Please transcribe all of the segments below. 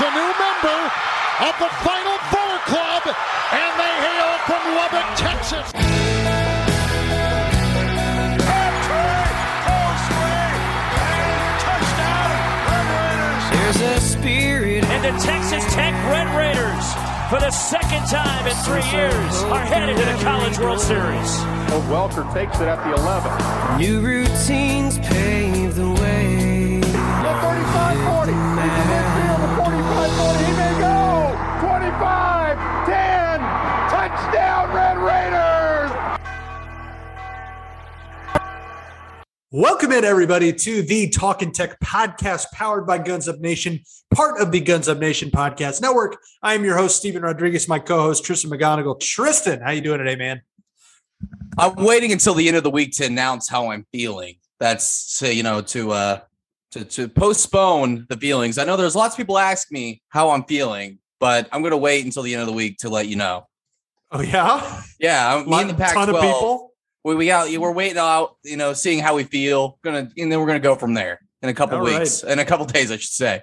is a new member of the Final Four Club, and they hail from Lubbock, Texas. There's a spirit And the Texas Tech Red Raiders, for the second time in three years, are headed to the College World Series. Welker takes it at the 11. New routines pave Welcome in, everybody, to the Talking Tech podcast powered by Guns Up Nation, part of the Guns Up Nation podcast network. I am your host, Stephen Rodriguez, my co-host, Tristan McGonigal. Tristan, how you doing today, man? I'm waiting until the end of the week to announce how I'm feeling. That's to, you know to uh to to postpone the feelings. I know there's lots of people ask me how I'm feeling, but I'm gonna wait until the end of the week to let you know. Oh yeah, Yeah, I'm, me and the ton of Pac-12. We we got we're waiting out, you know, seeing how we feel. Gonna and then we're gonna go from there in a couple All weeks, in a couple days, I should say.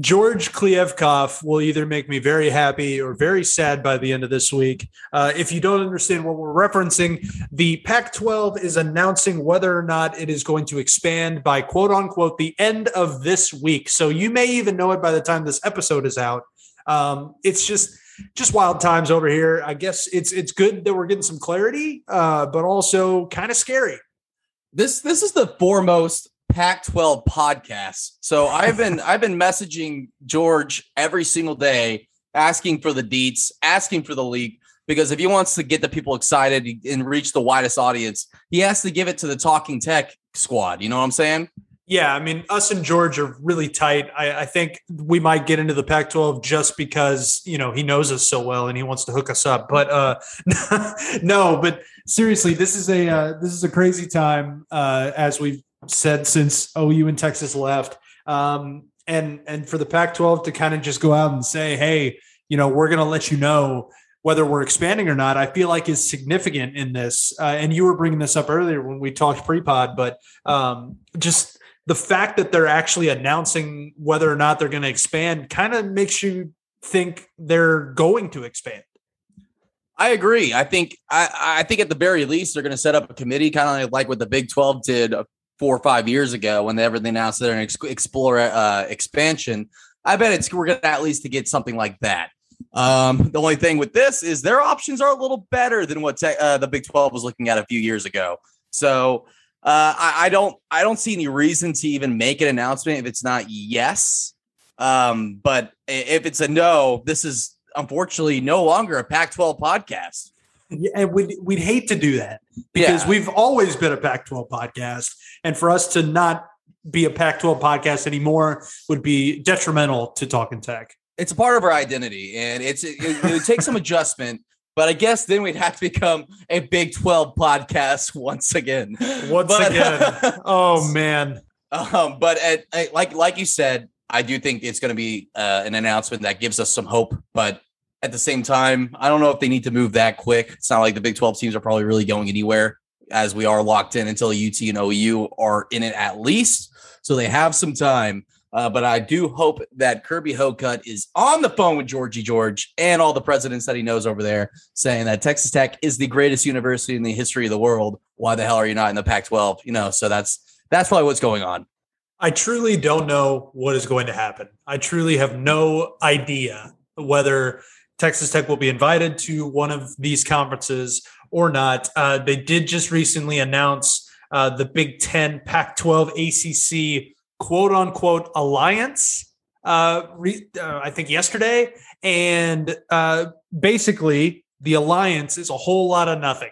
George Kliavkoff will either make me very happy or very sad by the end of this week. Uh, if you don't understand what we're referencing, the Pac 12 is announcing whether or not it is going to expand by quote unquote the end of this week. So you may even know it by the time this episode is out. Um, it's just just wild times over here. I guess it's it's good that we're getting some clarity, uh, but also kind of scary. This this is the foremost Pac-12 podcast. So I've been I've been messaging George every single day, asking for the deets, asking for the leak, because if he wants to get the people excited and reach the widest audience, he has to give it to the Talking Tech squad. You know what I'm saying? Yeah, I mean, us and George are really tight. I, I think we might get into the Pac-12 just because you know he knows us so well and he wants to hook us up. But uh, no, but seriously, this is a uh, this is a crazy time uh, as we've said since OU and Texas left, um, and and for the Pac-12 to kind of just go out and say, hey, you know, we're going to let you know whether we're expanding or not. I feel like is significant in this. Uh, and you were bringing this up earlier when we talked pre-pod, but um, just the fact that they're actually announcing whether or not they're going to expand kind of makes you think they're going to expand. I agree. I think I, I think at the very least they're going to set up a committee, kind of like what the Big Twelve did four or five years ago when they ever announced going to explore uh, expansion. I bet it's we're going to at least to get something like that. Um, the only thing with this is their options are a little better than what te- uh, the Big Twelve was looking at a few years ago. So uh, I, I don't I don't see any reason to even make an announcement if it's not yes. Um, but if it's a no, this is unfortunately no longer a Pac-12 podcast. Yeah, and we'd, we'd hate to do that because Yeah. we've always been a Pac 12 podcast. And for us to not be a Pac 12 podcast anymore would be detrimental to Talking Tech. It's a part of our identity, and it's it, it would take some adjustment. But I guess then we'd have to become a Big 12 podcast once again. Once But- again. Oh, man. Um, but at, I- like like you said, I do think it's going to be uh, an announcement that gives us some hope. But at the same time, I don't know if they need to move that quick. It's not like the Big 12 teams are probably really going anywhere as we are locked in until UT and OU are in it at least. So they have some time. Uh, but I do hope that Kirby Hocutt is on the phone with Georgie George and all the presidents that he knows over there saying that Texas Tech is the greatest university in the history of the world. Why the hell are you not in the Pac 12? You know, so that's that's probably what's going on. I truly don't know what is going to happen. I truly have no idea whether Texas Tech will be invited to one of these conferences or not. Uh, they did just recently announce uh, the Big Ten Pac 12 ACC quote unquote alliance, uh, re- uh, I think yesterday. And uh, basically, the alliance is a whole lot of nothing.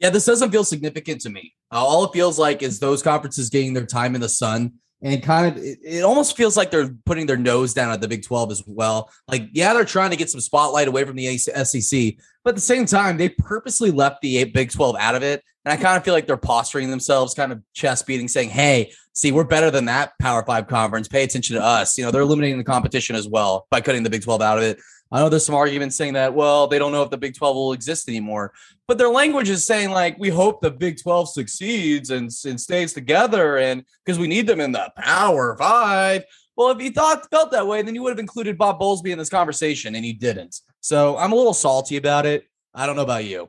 Yeah, this doesn't feel significant to me. Uh, all it feels like is those conferences getting their time in the sun. And kind of, it, it almost feels like they're putting their nose down at the Big 12 as well. Like, yeah, they're trying to get some spotlight away from the SEC, but at the same time, they purposely left the Big 12 out of it. And I kind of feel like they're posturing themselves, kind of chest beating, saying, hey, see, we're better than that Power Five conference. Pay attention to us. You know, they're eliminating the competition as well by cutting the Big 12 out of it. I know there's some arguments saying that, well, they don't know if the Big 12 will exist anymore. But their language is saying, like, we hope the Big 12 succeeds and, and stays together and because we need them in the Power Five. Well, if you thought felt that way, then you would have included Bob Bowlesby in this conversation, and you didn't. So I'm a little salty about it. I don't know about you.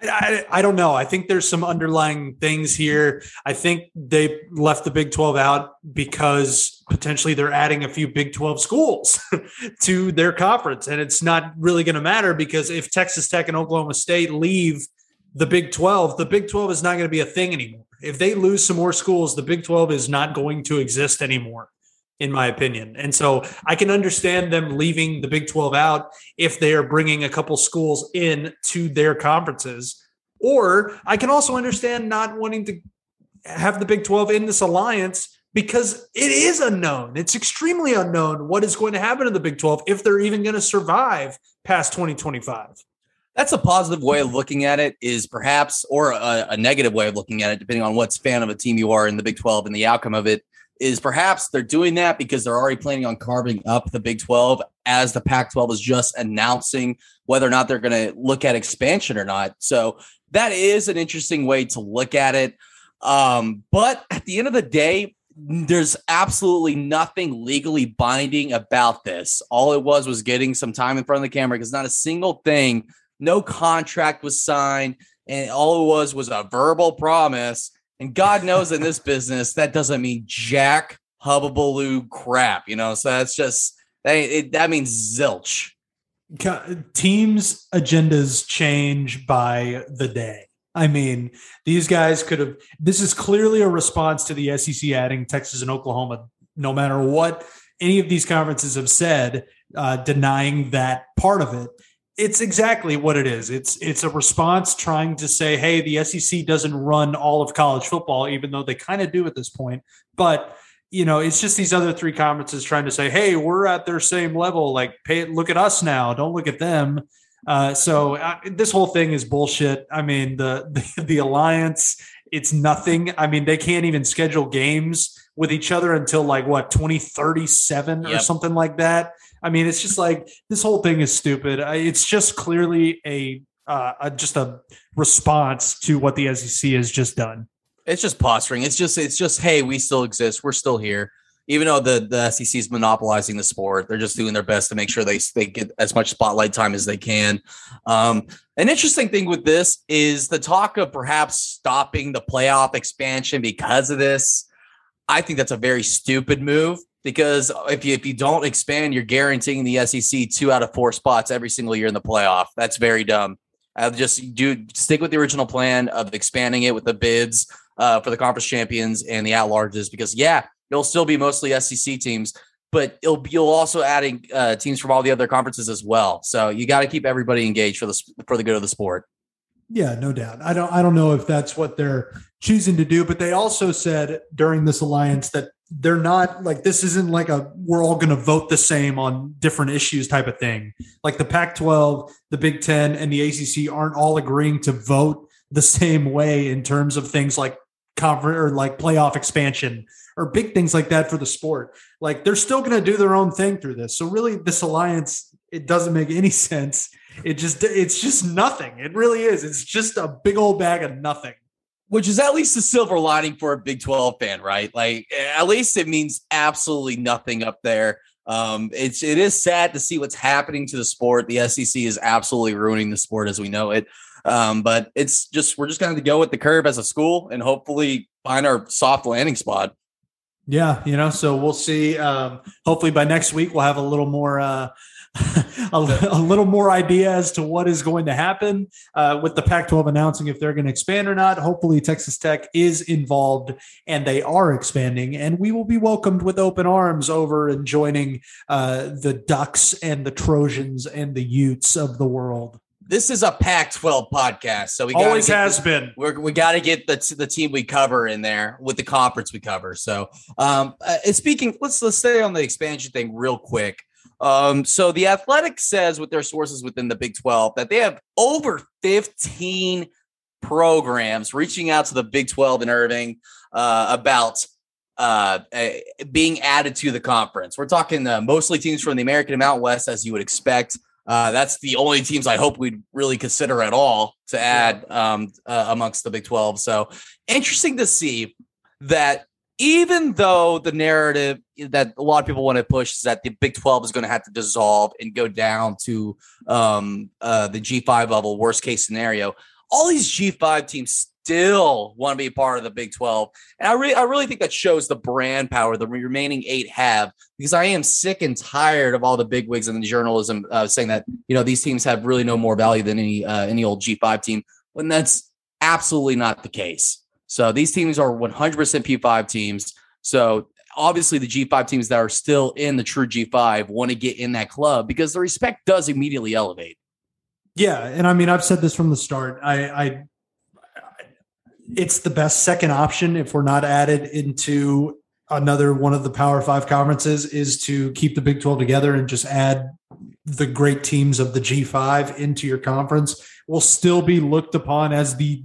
I, I, don't know. I think there's some underlying things here. I think they left the Big 12 out because potentially they're adding a few Big 12 schools to their conference. And it's not really going to matter because if Texas Tech and Oklahoma State leave the Big 12, the Big 12 is not going to be a thing anymore. If they lose some more schools, the Big 12 is not going to exist anymore in my opinion. And so I can understand them leaving the Big 12 out if they are bringing a couple schools in to their conferences. Or I can also understand not wanting to have the Big 12 in this alliance because it is unknown. It's extremely unknown what is going to happen in the Big 12 if they're even going to survive past 2025. That's a positive way of looking at it, is perhaps, or a, a negative way of looking at it, depending on what fan of a team you are in the Big 12 and the outcome of it is perhaps they're doing that because they're already planning on carving up the Big 12 as the Pac 12 is just announcing whether or not they're going to look at expansion or not. So that is an interesting way to look at it. Um, but at the end of the day, there's absolutely nothing legally binding about this. All it was was getting some time in front of the camera because not a single thing, no contract was signed, and all it was was a verbal promise and God knows in this business, that doesn't mean jack hubbabaloo crap, you know? So that's just, that, it, that means zilch. Teams' agendas change by the day. I mean, these guys could have, this is clearly a response to the SEC adding Texas and Oklahoma, no matter what any of these conferences have said, uh, denying that part of it it's exactly what it is. It's it's a response trying to say, hey, the SEC doesn't run all of college football, even though they kind of do at this point. But you know, it's just these other three conferences trying to say, hey, we're at their same level. Like, pay look at us now. Don't look at them. Uh, so uh, this whole thing is bullshit. I mean, the, the the alliance, it's nothing. I mean, they can't even schedule games with each other until like what 2037 yep. or something like that. I mean, it's just like this whole thing is stupid. It's just clearly a, uh, a just a response to what the SEC has just done. It's just posturing. It's just it's just hey, we still exist. We're still here. Even though the the SEC is monopolizing the sport, they're just doing their best to make sure they they get as much spotlight time as they can. Um, an interesting thing with this is the talk of perhaps stopping the playoff expansion because of this. I think that's a very stupid move because if you if you don't expand, you're guaranteeing the SEC two out of four spots every single year in the playoff. That's very dumb. I'll just do stick with the original plan of expanding it with the bids uh, for the conference champions and the at larges because yeah, it'll still be mostly SEC teams, but it'll you'll also adding uh, teams from all the other conferences as well. So you got to keep everybody engaged for the for the good of the sport. Yeah, no doubt. I don't I don't know if that's what they're choosing to do, but they also said during this alliance that they're not like this isn't like a we're all going to vote the same on different issues type of thing. Like the Pac 12, the Big 10 and the ACC aren't all agreeing to vote the same way in terms of things like conference or like playoff expansion or big things like that for the sport. Like they're still going to do their own thing through this. So really this alliance it doesn't make any sense. It just it's just nothing. It really is. It's just a big old bag of nothing which is at least a silver lining for a Big 12 fan, right? Like at least it means absolutely nothing up there. Um, it's it is sad to see what's happening to the sport. The SEC is absolutely ruining the sport as we know it. Um, but it's just we're just going to go with the curve as a school and hopefully find our soft landing spot. Yeah, you know, so we'll see. Um, hopefully by next week we'll have a little more uh, a, a, little more idea as to what is going to happen uh, with the Pac 12 announcing if they're going to expand or not. Hopefully, Texas Tech is involved and they are expanding, and we will be welcomed with open arms over and joining uh, the Ducks and the Trojans and the Utes of the world this is a Pac-12 podcast, so we always has the, been. We're, we got to get the the team we cover in there with the conference we cover. So, um, uh, speaking, let's let's stay on the expansion thing real quick. Um, so the Athletic says with their sources within the Big 12 that they have over 15 programs reaching out to the Big 12 in Irving uh, about uh, being added to the conference. We're talking uh, mostly teams from the American and Mountain West, as you would expect. Uh, that's the only teams I hope we'd really consider at all to add um, uh, amongst the Big 12. So interesting to see that even though the narrative that a lot of people want to push is that the Big 12 is going to have to dissolve and go down to um, uh, the G5 level, worst case scenario, all these G5 teams still want to be part of the Big 12. And I really, I really think that shows the brand power the remaining eight have because I am sick and tired of all the big wigs in the journalism uh, saying that, you know, these teams have really no more value than any, uh, any old G5 team when that's absolutely not the case. So these teams are 100% P5 teams. So obviously the G5 teams that are still in the true G5 want to get in that club because the respect does immediately elevate. Yeah, and I mean I've said this from the start. I, I it's the best second option if we're not added into another one of the Power Five conferences is to keep the Big 12 together and just add the great teams of the G5 into your conference. Will still be looked upon as the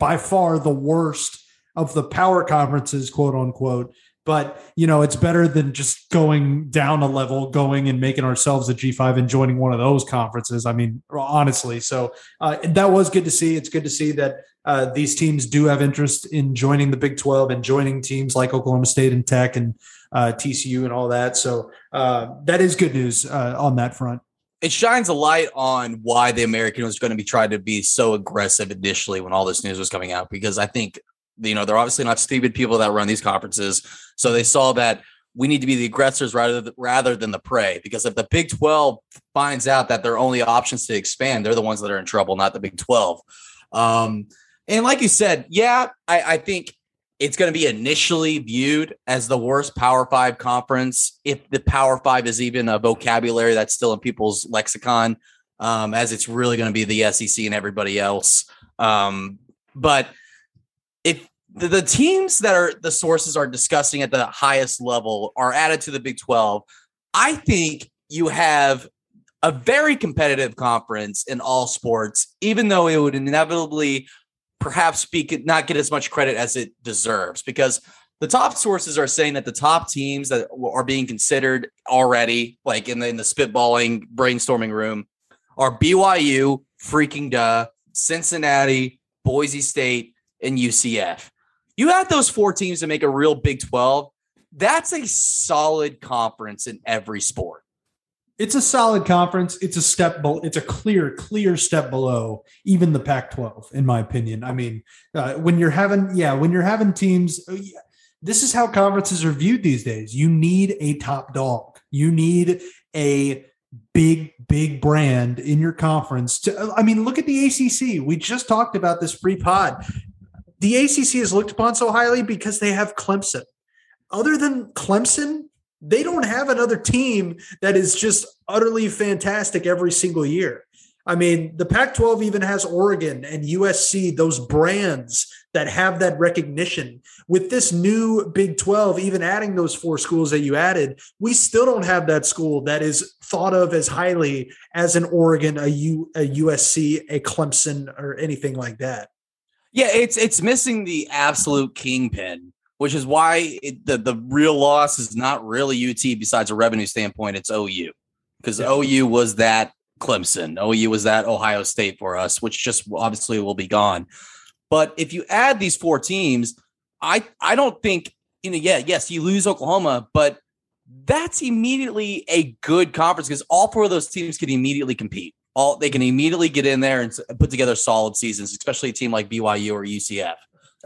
by far the worst of the power conferences, quote unquote. But you know, it's better than just going down a level, going and making ourselves a G5 and joining one of those conferences. I mean, honestly, so uh, that was good to see. It's good to see that uh, these teams do have interest in joining the Big 12 and joining teams like Oklahoma State and Tech and uh, TCU and all that. So uh, that is good news uh, on that front. It shines a light on why the American was going to be trying to be so aggressive initially when all this news was coming out, because I think, you know, they're obviously not stupid people that run these conferences. So they saw that we need to be the aggressors rather than, rather than the prey. Because if the Big 12 finds out that their only options to expand, they're the ones that are in trouble, not the Big 12. Um, and like you said, yeah, I, I think it's going to be initially viewed as the worst Power Five conference, if the Power Five is even a vocabulary that's still in people's lexicon, um, as it's really going to be the SEC and everybody else. Um, but if the, the teams that are the sources are discussing at the highest level are added to the Big 12, I think you have a very competitive conference in all sports, even though it would inevitably perhaps speak not get as much credit as it deserves because the top sources are saying that the top teams that are being considered already, like in the, in the spitballing brainstorming room, are BYU, freaking duh, Cincinnati, Boise State, and UCF. You add those four teams to make a real Big 12. That's a solid conference in every sport it's a solid conference. It's a step. Be- it's a clear, clear step below even the Pac-12, in my opinion. I mean, uh, when you're having, yeah, when you're having teams, uh, this is how conferences are viewed these days. You need a top dog. You need a big, big brand in your conference. To, I mean, look at the ACC. We just talked about this pre-pod. The ACC is looked upon so highly because they have Clemson. Other than Clemson, they don't have another team that is just utterly fantastic every single year. I mean, the Pac 12 even has Oregon and USC, those brands that have that recognition. With this new Big 12, even adding those four schools that you added, we still don't have that school that is thought of as highly as an Oregon, a, U, a USC, a Clemson, or anything like that. Yeah, it's it's missing the absolute kingpin which is why it, the the real loss is not really UT. Besides a revenue standpoint, it's OU because yeah. OU was that Clemson, OU was that Ohio State for us, which just obviously will be gone. But if you add these four teams, I I don't think you know. Yeah, yes, you lose Oklahoma, but that's immediately a good conference because all four of those teams can immediately compete. All they can immediately get in there and put together solid seasons, especially a team like BYU or UCF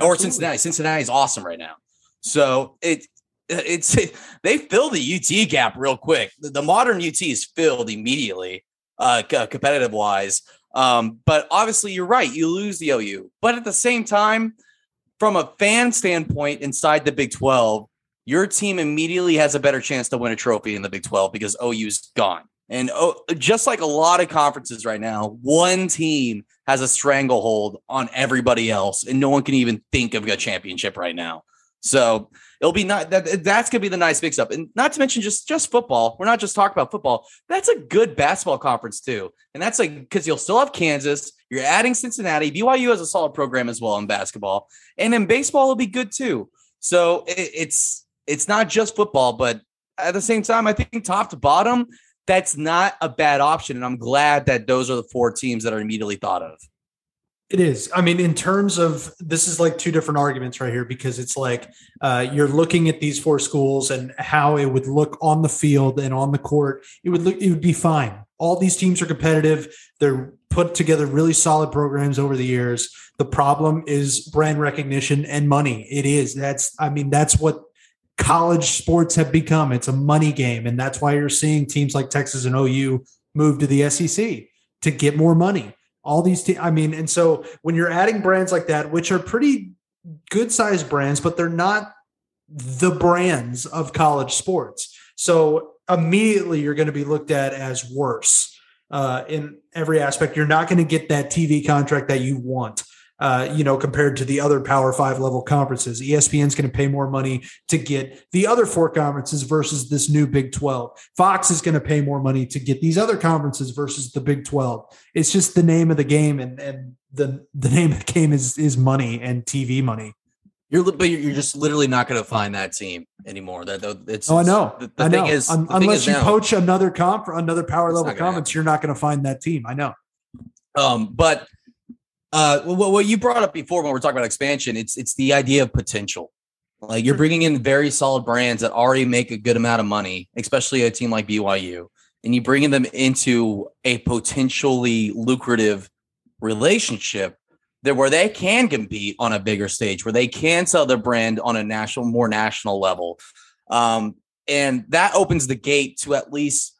or Cincinnati. Cincinnati is awesome right now. So it it's it, they fill the UT gap real quick. The, the modern UT is filled immediately, uh, competitive wise. Um, but obviously, you're right. You lose the OU, but at the same time, from a fan standpoint, inside the Big 12, your team immediately has a better chance to win a trophy in the Big 12 because OU's gone. And oh, just like a lot of conferences right now, one team has a stranglehold on everybody else, and no one can even think of a championship right now. So it'll be not that that's gonna be the nice mix up. And not to mention just just football. We're not just talking about football. That's a good basketball conference too. And that's like because you'll still have Kansas, you're adding Cincinnati. BYU has a solid program as well in basketball. And in baseball it'll be good too. So it, it's it's not just football, but at the same time, I think top to bottom, that's not a bad option. And I'm glad that those are the four teams that are immediately thought of. It is. I mean, in terms of this is like two different arguments right here because it's like uh, you're looking at these four schools and how it would look on the field and on the court. It would look. It would be fine. All these teams are competitive. They're put together really solid programs over the years. The problem is brand recognition and money. It is. That's. I mean, that's what college sports have become. It's a money game, and that's why you're seeing teams like Texas and OU move to the SEC to get more money all these te- i mean and so when you're adding brands like that which are pretty good sized brands but they're not the brands of college sports. So immediately you're going to be looked at as worse uh, in every aspect. You're not going to get that tv contract that you want uh, you know, compared to the other Power Five level conferences. ESPN's going to pay more money to get the other four conferences versus this new Big 12. Fox is going to pay more money to get these other conferences versus the Big 12. It's just the name of the game, and and the the name of the game is is money and TV money. You're but you're just literally not going to find that team anymore. That it's. Oh, I know. The, the I thing know. is, Un- the unless you now- poach another comp another power level conference, you're not going to find that team. I know. Um, but uh, what, what you brought up before when we're talking about expansion, it's it's the idea of potential. Like you're bringing in very solid brands that already make a good amount of money, especially a team like BYU, and you bringing them into a potentially lucrative relationship that where they can compete on a bigger stage, where they can sell their brand on a national, more national level, um, and that opens the gate to at least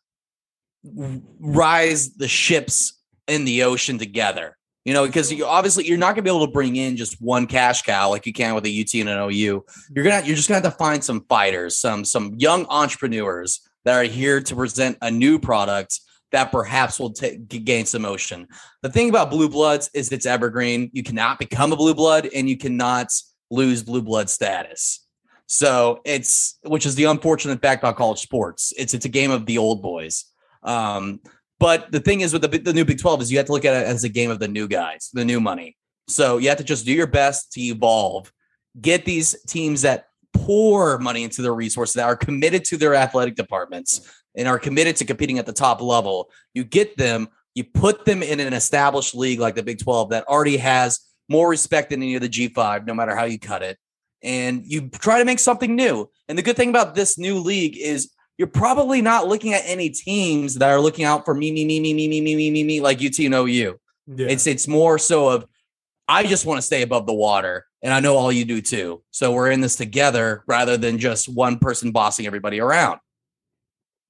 rise the ships in the ocean together. You know, because you obviously you're not gonna be able to bring in just one cash cow like you can with a UT and an OU. You're gonna you're just gonna have to find some fighters, some some young entrepreneurs that are here to present a new product that perhaps will ta- gain some motion. The thing about blue bloods is it's evergreen. You cannot become a blue blood and you cannot lose blue blood status. So it's which is the unfortunate fact about college sports. It's it's a game of the old boys. Um, but the thing is with the, the new Big 12 is you have to look at it as a game of the new guys, the new money. So you have to just do your best to evolve, get these teams that pour money into their resources that are committed to their athletic departments and are committed to competing at the top level. You get them, you put them in an established league like the Big 12 that already has more respect than any of the G5, no matter how you cut it. And you try to make something new. And the good thing about this new league is you're probably not looking at any teams that are looking out for me, me, me, me, me, me, me, me, me, me, like UT and OU. Yeah. It's it's more so of I just want to stay above the water, and I know all you do too. So we're in this together rather than just one person bossing everybody around.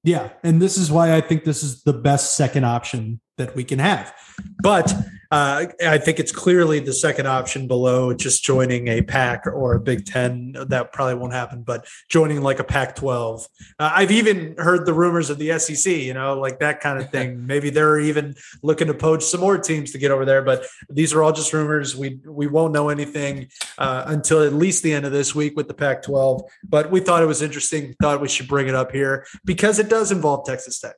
Yeah, and this is why I think this is the best second option that we can have. But uh, I think it's clearly the second option below just joining a pack or a Big Ten. That probably won't happen, but joining like a Pac 12. Uh, I've even heard the rumors of the SEC, you know, like that kind of thing. Maybe they're even looking to poach some more teams to get over there, but these are all just rumors. We, we won't know anything uh, until at least the end of this week with the Pac 12. But we thought it was interesting, thought we should bring it up here because it does involve Texas Tech.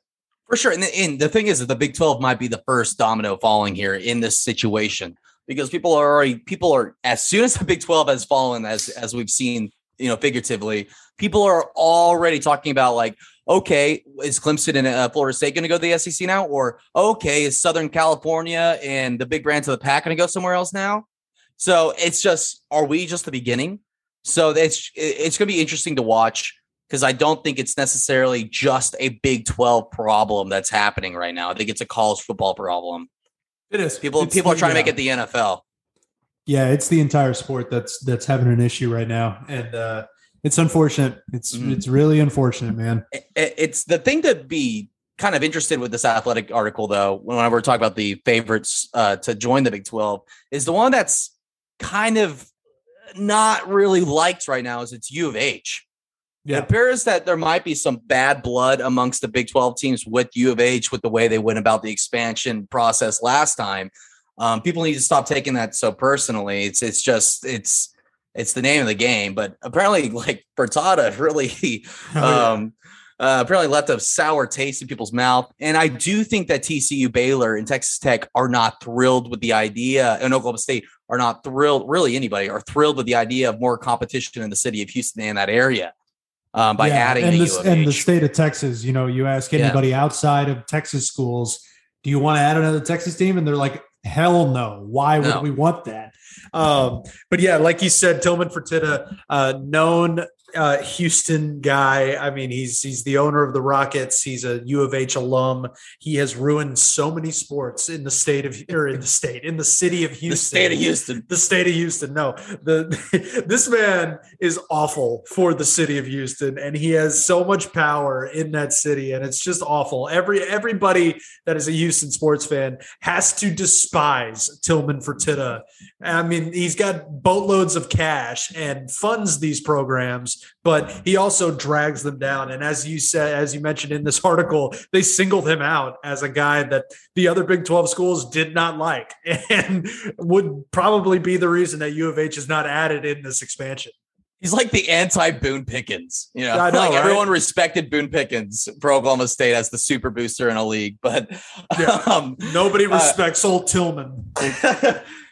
For sure. And the, and the thing is that the Big 12 might be the first domino falling here in this situation because people are already, people are, as soon as the Big 12 has fallen, as, as we've seen, you know, figuratively, people are already talking about like, okay, is Clemson and uh, Florida State going to go to the SEC now? Or, okay, is Southern California and the big brands of the pack going to go somewhere else now? So it's just, are we just the beginning? So it's, it's going to be interesting to watch because I don't think it's necessarily just a Big 12 problem that's happening right now. I think it's a college football problem. It is. People It's people are the, trying to uh, make it the NFL. Yeah, it's the entire sport that's that's having an issue right now, and uh, it's unfortunate. It's Mhm. it's really unfortunate, man. It- It's the thing to be kind of interested with this athletic article, though, whenever we're talking about the favorites uh, to join the Big 12, is the one that's kind of not really liked right now is it's U of H. It appears that there might be some bad blood amongst the Big 12 teams with U of H with the way they went about the expansion process last time. Um, people need to stop taking that so personally. It's it's just it's it's the name of the game. But apparently, like Fertitta really Oh, yeah. um, uh, apparently left a sour taste in people's mouth. And I do think that TCU, Baylor, and Texas Tech are not thrilled with the idea, and Oklahoma State are not thrilled. Really, anybody are thrilled with the idea of more competition in the city of Houston and that area um, by Yeah, adding and the this U of and the state of Texas. You know, you ask Yeah. anybody outside of Texas schools, do you want to add another Texas team? And they're like, hell no. Why would No. we want that? Um, but yeah, like you said, Tillman Fertitta, uh, known uh, Houston guy. I mean, he's he's the owner of the Rockets. He's a U of H alum. He has ruined so many sports in the state of or in the state in the city of Houston. The state of Houston. The state of Houston. No, the this man is awful for the city of Houston, and he has so much power in that city, and it's just awful. Every everybody that is a Houston sports fan has to despise Tillman Fertitta. I mean, he's got boatloads of cash and funds these programs, but he also drags them down. And as you said, as you mentioned in this article, they singled him out as a guy that the other Big 12 schools did not like and would probably be the reason that U of H is not added in this expansion. He's like the anti Boone Pickens. You know, I know, like right? everyone respected Boone Pickens for Oklahoma State as the super booster in a league, but Yeah. um, Nobody Uh, respects old Tillman.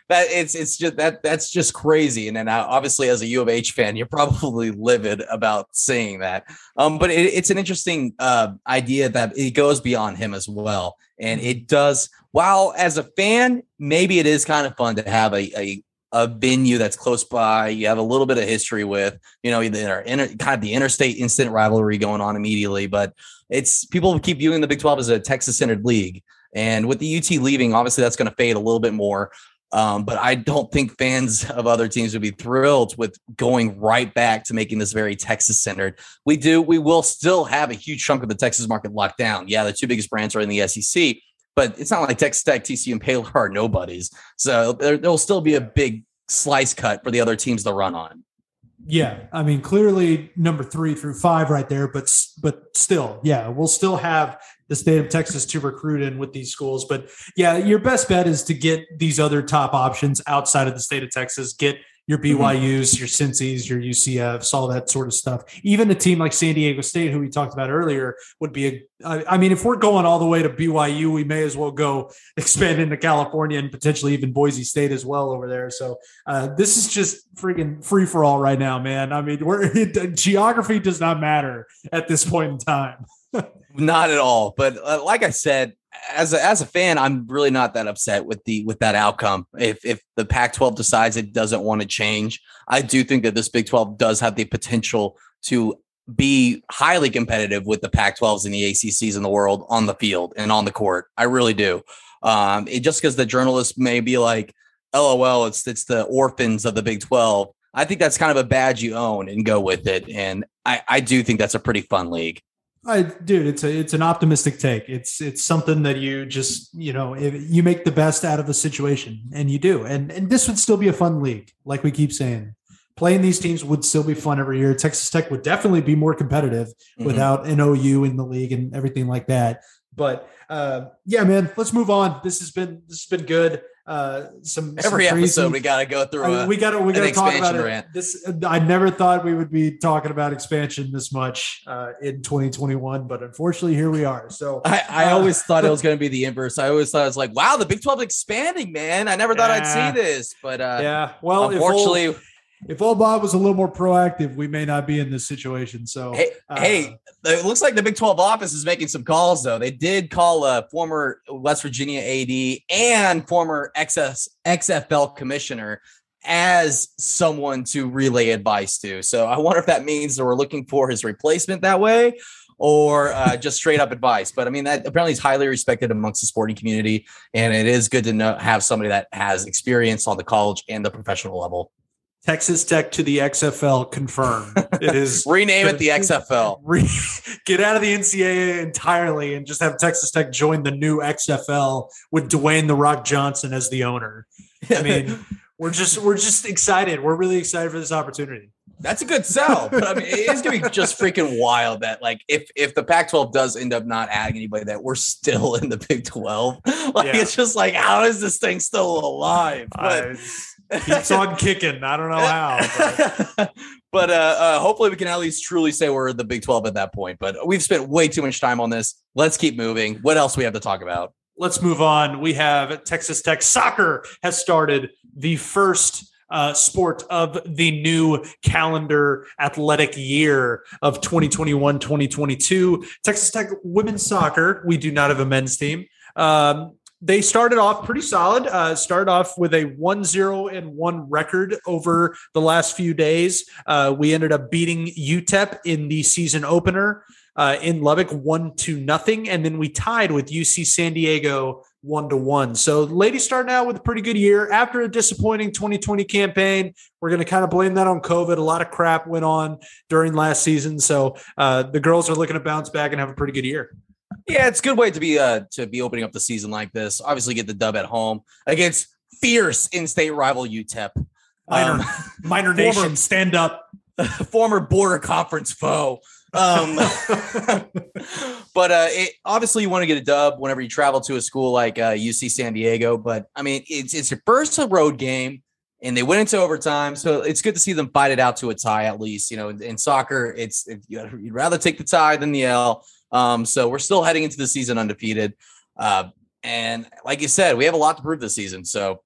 That it's it's just that that's just crazy. And then uh, obviously, as a U of H fan, you're probably livid about saying that. Um, but it, it's an interesting uh, idea that it goes beyond him as well, and it does. While as a fan, maybe it is kind of fun to have a a a venue that's close by, you have a little bit of history with, you know, kind of the interstate instant rivalry going on immediately. But it's people keep viewing the Big 12 as a Texas centered league. And with the UT leaving, obviously that's going to fade a little bit more. Um, but I don't think fans of other teams would be thrilled with going right back to making this very Texas centered. We do, we will still have a huge chunk of the Texas market locked down. Yeah, the two biggest brands are in the SEC, but it's not like Texas Tech, TCU, and Baylor are nobodies. So there, there'll still be a big slice cut for the other teams to run on. Yeah, I mean, clearly number three through five right there, but but still, yeah, we'll still have the state of Texas to recruit in with these schools. But yeah, your best bet is to get these other top options outside of the state of Texas. Get your BYU's, your Cincy's, your UCFs, all that sort of stuff. Even a team like San Diego State, who we talked about earlier, would be a. I mean, if we're going all the way to BYU, we may as well go expand into California and potentially even Boise State as well over there. So uh, this is just freaking free for all right now, man. I mean, we're geography does not matter at this point in time. Not at all. But uh, like I said, as a, as a fan, I'm really not that upset with the with that outcome. If if the Pac-12 decides it doesn't want to change, I do think that this Big 12 does have the potential to be highly competitive with the Pac-12s and the ACCs in the world on the field and on the court. I really do. Um, it just because the journalists may be like, "LOL, it's it's the orphans of the Big 12." I think that's kind of a badge you own and go with it. And I, I do think that's a pretty fun league. I, dude, it's a it's an optimistic take. It's it's something that you just you know if you make the best out of the situation, and you do. And and this would still be a fun league, like we keep saying. Playing these teams would still be fun every year. Texas Tech would definitely be more competitive Mhm. without an OU in the league and everything like that. But uh, yeah, man, let's move on. This has been this has been good. Uh, some some Every crazy- episode, we got to go through. I mean, we got to we got to talk about expansion it. This I never thought we would be talking about expansion this much uh, in 2021, but unfortunately, here we are. So I, I Uh, always thought it was going to be the inverse. I always thought it was like, wow, the Big 12 expanding, man. I never thought. I'd see this, but uh, yeah, well, unfortunately, if old, if old Bob was a little more proactive, we may not be in this situation. So hey, uh, hey, it looks like the Big 12 office is making some calls, though. They did call a former West Virginia AD and former XS, XFL commissioner as someone to relay advice to. So I wonder if that means that we're looking for his replacement that way or uh, just straight up advice. But I mean, that apparently is highly respected amongst the sporting community. And it is good to know, have somebody that has experience on the college and the professional level. Texas Tech to the XFL confirmed. It is Rename it the XFL. Re- get out of the NCAA entirely and just have Texas Tech join the new XFL with Dwayne the Rock Johnson as the owner. I mean, we're just we're just excited. We're really excited for this opportunity. That's a good sell, but I mean, it is gonna be just freaking wild that like if if the Pac-12 does end up not adding anybody, that we're still in the Big 12. Like Yeah. it's just like, how is this thing still alive? But Uh, keeps on kicking. I don't know how. But but uh, uh, hopefully we can at least truly say we're the Big 12 at that point. But we've spent way too much time on this. Let's keep moving. What else we have to talk about? let's move on. We have Texas Tech soccer has started the first uh, sport of the new calendar athletic year of 2021 2022. Texas Tech women's soccer, we do not have a men's team. Um, they started off pretty solid. Uh, started off with a 1 0 and 1 record over the last few days. Uh, we ended up beating UTEP in the season opener uh, in Lubbock, 1 to nothing. And then we tied with UC San Diego one to one. So ladies starting out with a pretty good year after a disappointing 2020 campaign. We're going to kind of blame that on COVID. A lot of crap went on during last season, so uh, the girls are looking to bounce back and have a pretty good year. Yeah, it's a good way to be uh to be opening up the season like this. Obviously, get the dub at home against fierce in-state rival UTEP. Minor, Um, minor former- nation, stand up. former border conference foe. Um, but uh, it, obviously, you want to get a dub whenever you travel to a school like uh, UC San Diego. But I mean, it's it's your first road game, and they went into overtime, so it's good to see them fight it out to a tie at least. You know, in, in soccer, it's it, you'd rather take the tie than the L. Um, so we're still heading into the season undefeated. Uh, and like you said, we have a lot to prove this season. So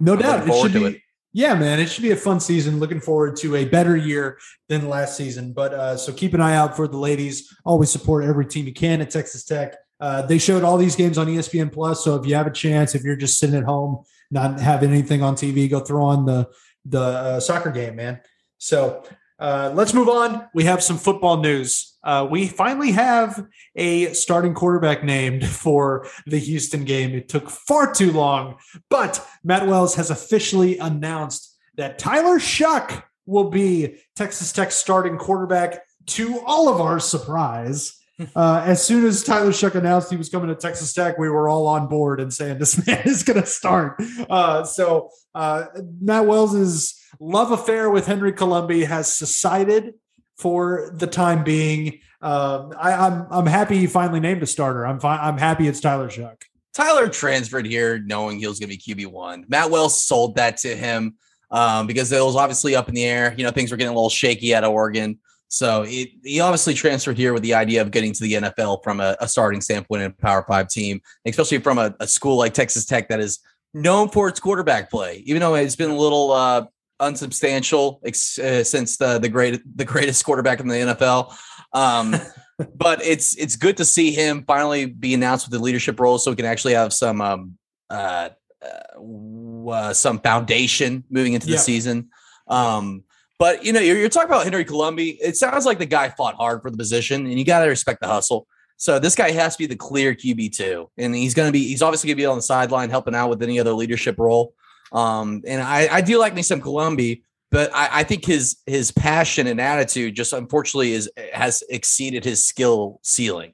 No I'm doubt. It should be. it. Yeah, man, it should be a fun season. Looking forward to a better year than last season. But uh, so keep an eye out for the ladies. Always support every team you can at Texas Tech. Uh, they showed all these games on ESPN Plus. So if you have a chance, if you're just sitting at home, not having anything on TV, go throw on the the uh, soccer game, man. So uh, let's move on. We have some football news. Uh, we finally have a starting quarterback named for the Houston game. It took far too long, but Matt Wells has officially announced that Tyler Shough will be Texas Tech starting quarterback to all of our surprise. Uh, as soon as Tyler Shough announced he was coming to Texas Tech, we were all on board and saying this man is going to start. Uh, so uh, Matt Wells's love affair with Henry Colombi has subsided for the time being. Um, I, I'm I'm happy he finally named a starter. I'm fine. I'm happy it's Tyler Shough. Tyler transferred here knowing he was going to be QB one. Matt Wells sold that to him um, because it was obviously up in the air. You know, things were getting a little shaky out of Oregon. So it, he obviously transferred here with the idea of getting to the NFL from a, a starting standpoint in a Power Five team, especially from a, a school like Texas Tech that is known for its quarterback play, even though it's been a little uh, unsubstantial ex- uh, since the the great the greatest quarterback in the NFL. Um, but it's it's good to see him finally be announced with the leadership role, so we can actually have some um, uh, uh, uh, some foundation moving into the Yeah. season. Um, but you know, you're, you're talking about Henry Colombi. It sounds like the guy fought hard for the position, and you got to respect the hustle. So this guy has to be the clear QB two, and he's going to be. He's obviously going to be on the sideline helping out with any other leadership role. Um, and I, I do like me some Colombi, but I, I think his his passion and attitude just unfortunately is has exceeded his skill ceiling.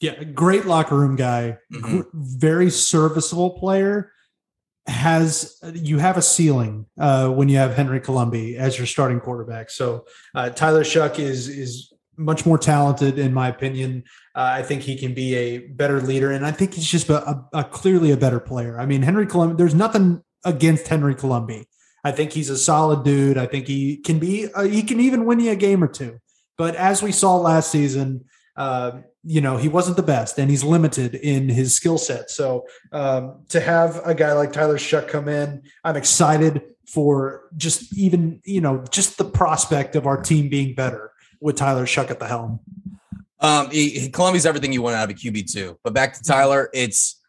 Yeah, great locker room guy, Mhm. gr- very serviceable player. Has you have a ceiling uh, when you have Henry Colombi as your starting quarterback? So uh, Tyler Shough is is much more talented, in my opinion. Uh, I think he can be a better leader, and I think he's just a, a, a clearly a better player. I mean, Henry Colombi. There's nothing against Henry Colombi. I think he's a solid dude. I think he can be. Uh, he can even win you a game or two. But as we saw last season, uh, you know, he wasn't the best and he's limited in his skill set. So um, to have a guy like Tyler Shough come in, I'm excited for just even, you know, just the prospect of our team being better with Tyler Shough at the helm. Um, he, Colombi's everything you want out of a QB two. But back to Tyler, it's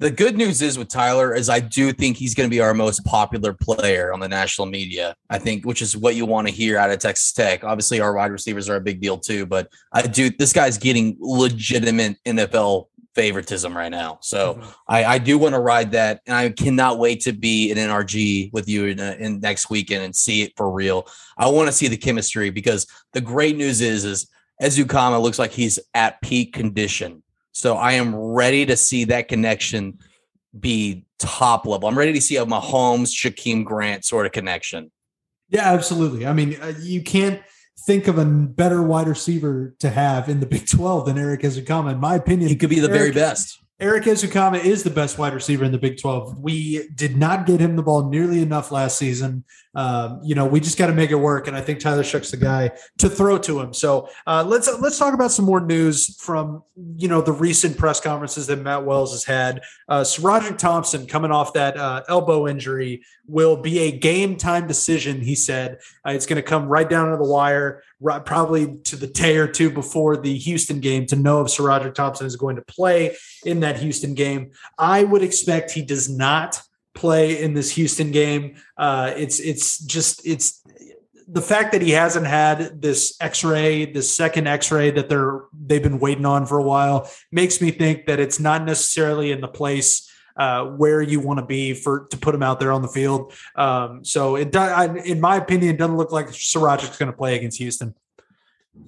the good news is with Tyler is I do think he's going to be our most popular player on the national media. I think, which is what you want to hear out of Texas Tech. Obviously, our wide receivers are a big deal too, but I do. This guy's getting legitimate NFL favoritism right now. So mm-hmm. I, I do want to ride that, and I cannot wait to be in NRG with you in, in next weekend and see it for real. I want to see the chemistry because the great news is is Ezukanma looks like he's at peak condition. So I am ready to see that connection be top level. I'm ready to see a Mahomes, Jakeem Grant sort of connection. Yeah, absolutely. I mean, uh, you can't think of a better wide receiver to have in the Big 12 than Erik Ezukanma, in my opinion. He could be the very best. Erik Ezukanma is the best wide receiver in the Big 12. We did not get him the ball nearly enough last season. Um, you know, we just got to make it work, and I think Tyler Shough's the guy to throw to him. So uh, let's let's talk about some more news from you know the recent press conferences that Matt Wells has had. Uh, so Roderick Thompson, coming off that uh, elbow injury, will be a game time decision. He said uh, it's going to come right down to the wire. right, probably to the day or two before the Houston game to know if SaRodorick Thompson is going to play in that Houston game. I would expect he does not play in this Houston game. Uh, it's it's just it's the fact that he hasn't had this X-ray, this second X-ray that they're they've been waiting on for a while, makes me think that it's not necessarily in the place uh, where you want to be for to put him out there on the field. Um, so it does, in my opinion, doesn't look like SaRodorick's going to play against Houston.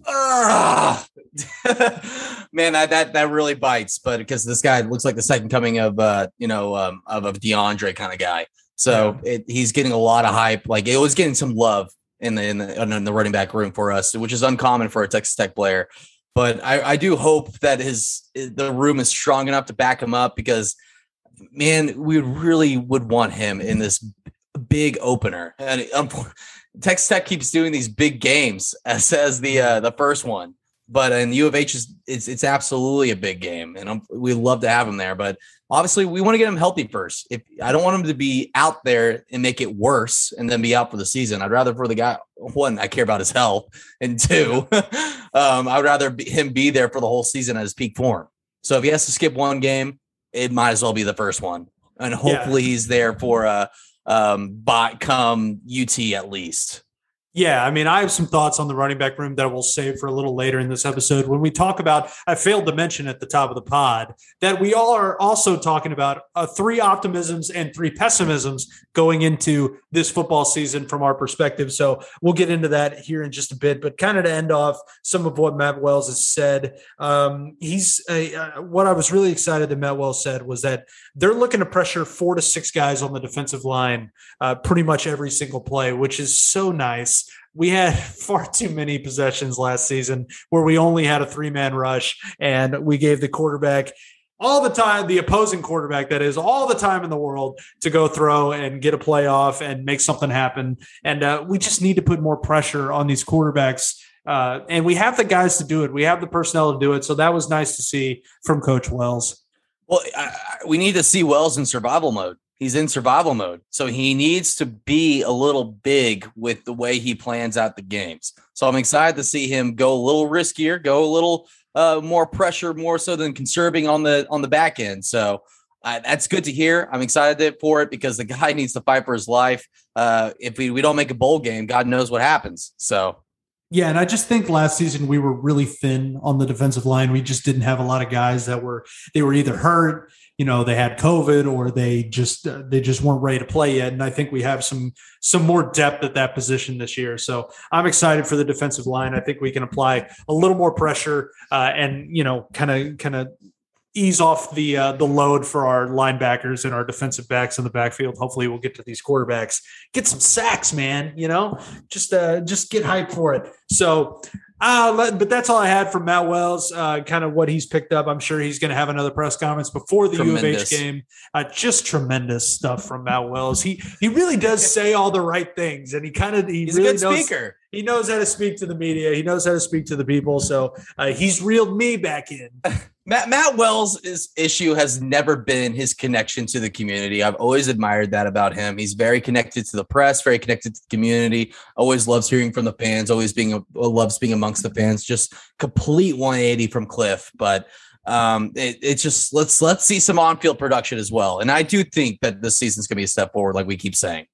Man, that, that that really bites. But because this guy looks like the second coming of uh, you know, um, of a DeAndre kind of guy. So yeah. it, he's getting a lot of hype. Like it was getting some love in the in the in the running back room for us, which is uncommon for a Texas Tech player. But I, I do hope that his the room is strong enough to back him up because man, we really would want him in this big opener. And Texas Tech keeps doing these big games as as the uh, the first one, but in U of H is it's it's absolutely a big game, and I'm, we love to have him there. But obviously, we want to get him healthy first. If I don't want him to be out there and make it worse, and then be out for the season, I'd rather for the guy one I care about his health, and two, um, I'd rather be, him be there for the whole season at his peak form. So if he has to skip one game, it might as well be the first one, and hopefully yeah. he's there for a um, by come UT at least. Yeah, I mean, I have some thoughts on the running back room that we'll save for a little later in this episode. When we talk about, I failed to mention at the top of the pod that we all are also talking about uh, three optimisms and three pessimisms going into this football season from our perspective. So we'll get into that here in just a bit. But kind of to end off some of what Matt Wells has said, um, he's uh, what I was really excited that Matt Wells said was that they're looking to pressure four to six guys on the defensive line uh, pretty much every single play, which is so nice we had far too many possessions last season where we only had a three man rush and we gave the quarterback all the time, the opposing quarterback, that is, all the time in the world to go throw and get a playoff and make something happen. And uh, we just need to put more pressure on these quarterbacks. Uh, and we have the guys to do it. We have the personnel to do it. So that was nice to see from Coach Wells. Well, I, we need to see Wells in survival mode he's in survival mode. So he needs to be a little big with the way he plans out the games. So I'm excited to see him go a little riskier, go a little uh, more pressure, more so than conserving on the on the back end. So uh, that's good to hear. I'm excited for it because the guy needs to fight for his life. Uh, if we, we don't make a bowl game, God knows what happens. So yeah, and I just think last season we were really thin on the defensive line. We just didn't have a lot of guys that were they were either hurt, you know, they had COVID, or they just uh, they just weren't ready to play yet. And I think we have some some more depth at that position this year. So I'm excited for the defensive line. I think we can apply a little more pressure uh, and you know, kind of kind of ease off the uh, the load for our linebackers and our defensive backs in the backfield. Hopefully, we'll get to these quarterbacks, get some sacks, man. You know, just uh, just get hype for it. So. Uh, but that's all I had from Matt Wells, uh, kind of what he's picked up. I'm sure he's going to have another press conference before the tremendous. U of H game. Uh, just tremendous stuff from Matt Wells. He he really does say all the right things, and he kind of he he's really a good knows, speaker. He knows how to speak to the media. He knows how to speak to the people. So uh, he's reeled me back in. Matt, Matt Wells' issue has never been his connection to the community. I've always admired that about him. He's very connected to the press, very connected to the community. Always loves hearing from the fans. Always being loves being amongst the fans. Just complete 180 from Cliff. But um, it, it's just let's let's see some on-field production as well. And I do think that this season's to be a step forward, like we keep saying.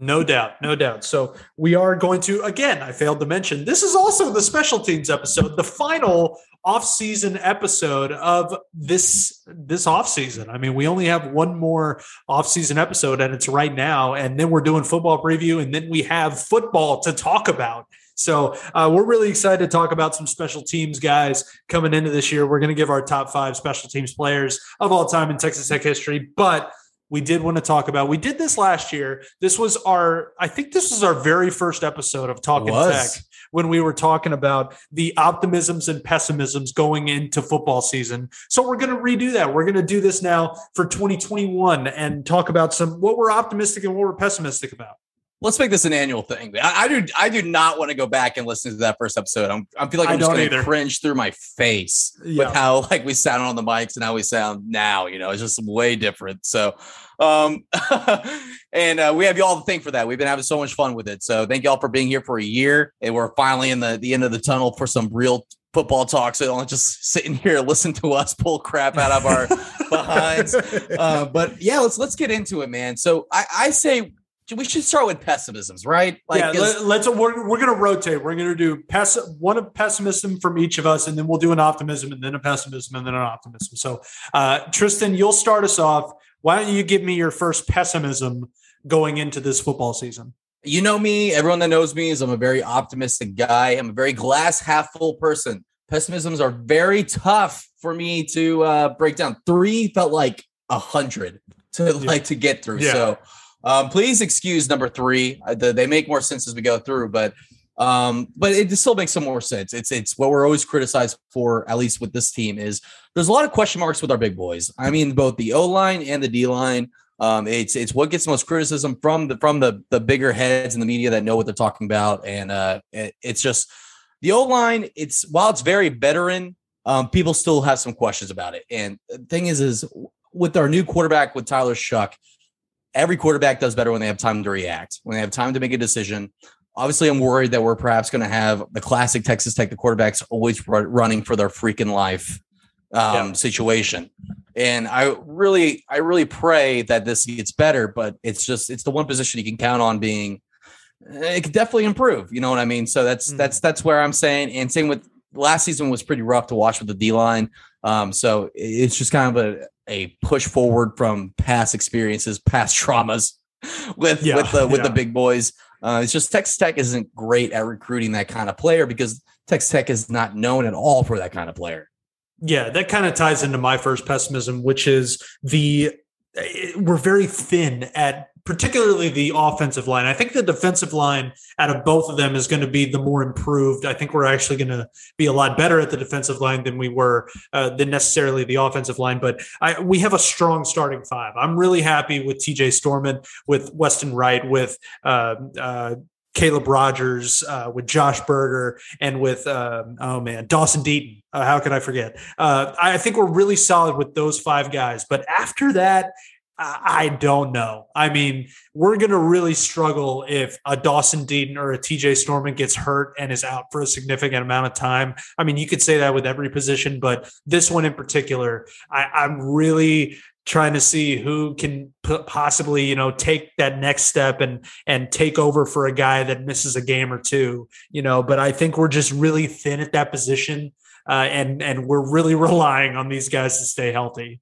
No doubt, no doubt. So we are going to again. I failed to mention this is also the special teams episode, the final off-season episode of this this off-season. I mean, we only have one more off-season episode, and it's right now. And then we're doing football preview, and then we have football to talk about. So uh, we're really excited to talk about some special teams guys coming into this year. We're going to give our top five special teams players of all time in Texas Tech history, but we did want to talk about. We did this last year. This was our, I think this was our very first episode of Talking Tech when we were talking about the optimisms and pessimisms going into football season. So we're going to redo that. We're going to do this now for 2021 and talk about some what we're optimistic and what we're pessimistic about. Let's make this an annual thing. I, I do. I do not want to go back and listen to that first episode. I'm. I feel like I I'm just going to cringe through my face Yeah. with how like we sound on the mics and how we sound now. You know, it's just way different. So, um, and uh, we have you all to thank for that. We've been having so much fun with it. So thank you all for being here for a year, and we're finally in the the end of the tunnel for some real football talk. So don't just sitting here listen to us pull crap out of our behinds. Uh, but yeah, let's let's get into it, man. So I, I say we should start with pessimisms, right? yeah, is- let, let's we're, we're gonna rotate. We're gonna do pess one of pessimism from each of us, and then we'll do an optimism, and then a pessimism, and then an optimism. So, uh, Tristan, you'll start us off. Why don't you give me your first pessimism going into this football season? you know me, everyone that knows me is I'm a very optimistic guy. I'm a very glass half full person. Pessimisms are very tough for me to uh, break down. Three felt like a hundred to like to get through. Yeah. So um, please excuse number three. Uh, the, they make more sense as we go through, but um, but it still makes some more sense. It's it's what we're always criticized for, at least with this team, is there's a lot of question marks with our big boys. I mean, both the O line and the D line. Um, it's it's what gets most criticism from the from the the bigger heads in the media that know what they're talking about, and uh, it- it's just the O line. It's while it's very veteran, um, people still have some questions about it. And the thing is, is with our new quarterback with Tyler Shough, every quarterback does better when they have time to react, when they have time to make a decision. Obviously, I'm worried that we're perhaps going to have the classic Texas Tech, the quarterbacks always ru- running for their freaking life um, Yeah. situation. And I really, I really pray that this gets better, but it's just, it's the one position you can count on being, it could definitely improve. You know what I mean? So that's, Mhm. that's, that's where I'm saying. And same with last season was pretty rough to watch with the D line. Um, so it's just kind of a, a push forward from past experiences, past traumas with, Yeah, with the, with the big boys. Uh, it's just Texas Tech isn't great at recruiting that kind of player because Texas Tech is not known at all for that kind of player. Yeah, that kind of ties into my first pessimism, which is the eh, we're very thin at particularly the offensive line. I think the defensive line out of both of them is going to be the more improved. I think we're actually going to be a lot better at the defensive line than we were uh, than necessarily the offensive line. But I, we have a strong starting five. I'm really happy with T.J. Storment, with Weston Wright, with uh, uh, Caleb Rogers, uh, with Josh Berger, and with um, oh man, Dawson Deaton. Uh, how could I forget? Uh, I think we're really solid with those five guys. But after that, I, don't know. I mean, we're going to really struggle if a Dawson Deaton or a TJ Storment gets hurt and is out for a significant amount of time. I mean, you could say that with every position, but this one in particular, I, I'm really trying to see who can possibly you know take that next step and and take over for a guy that misses a game or two you know but i think we're just really thin at that position uh, and and we're really relying on these guys to stay healthy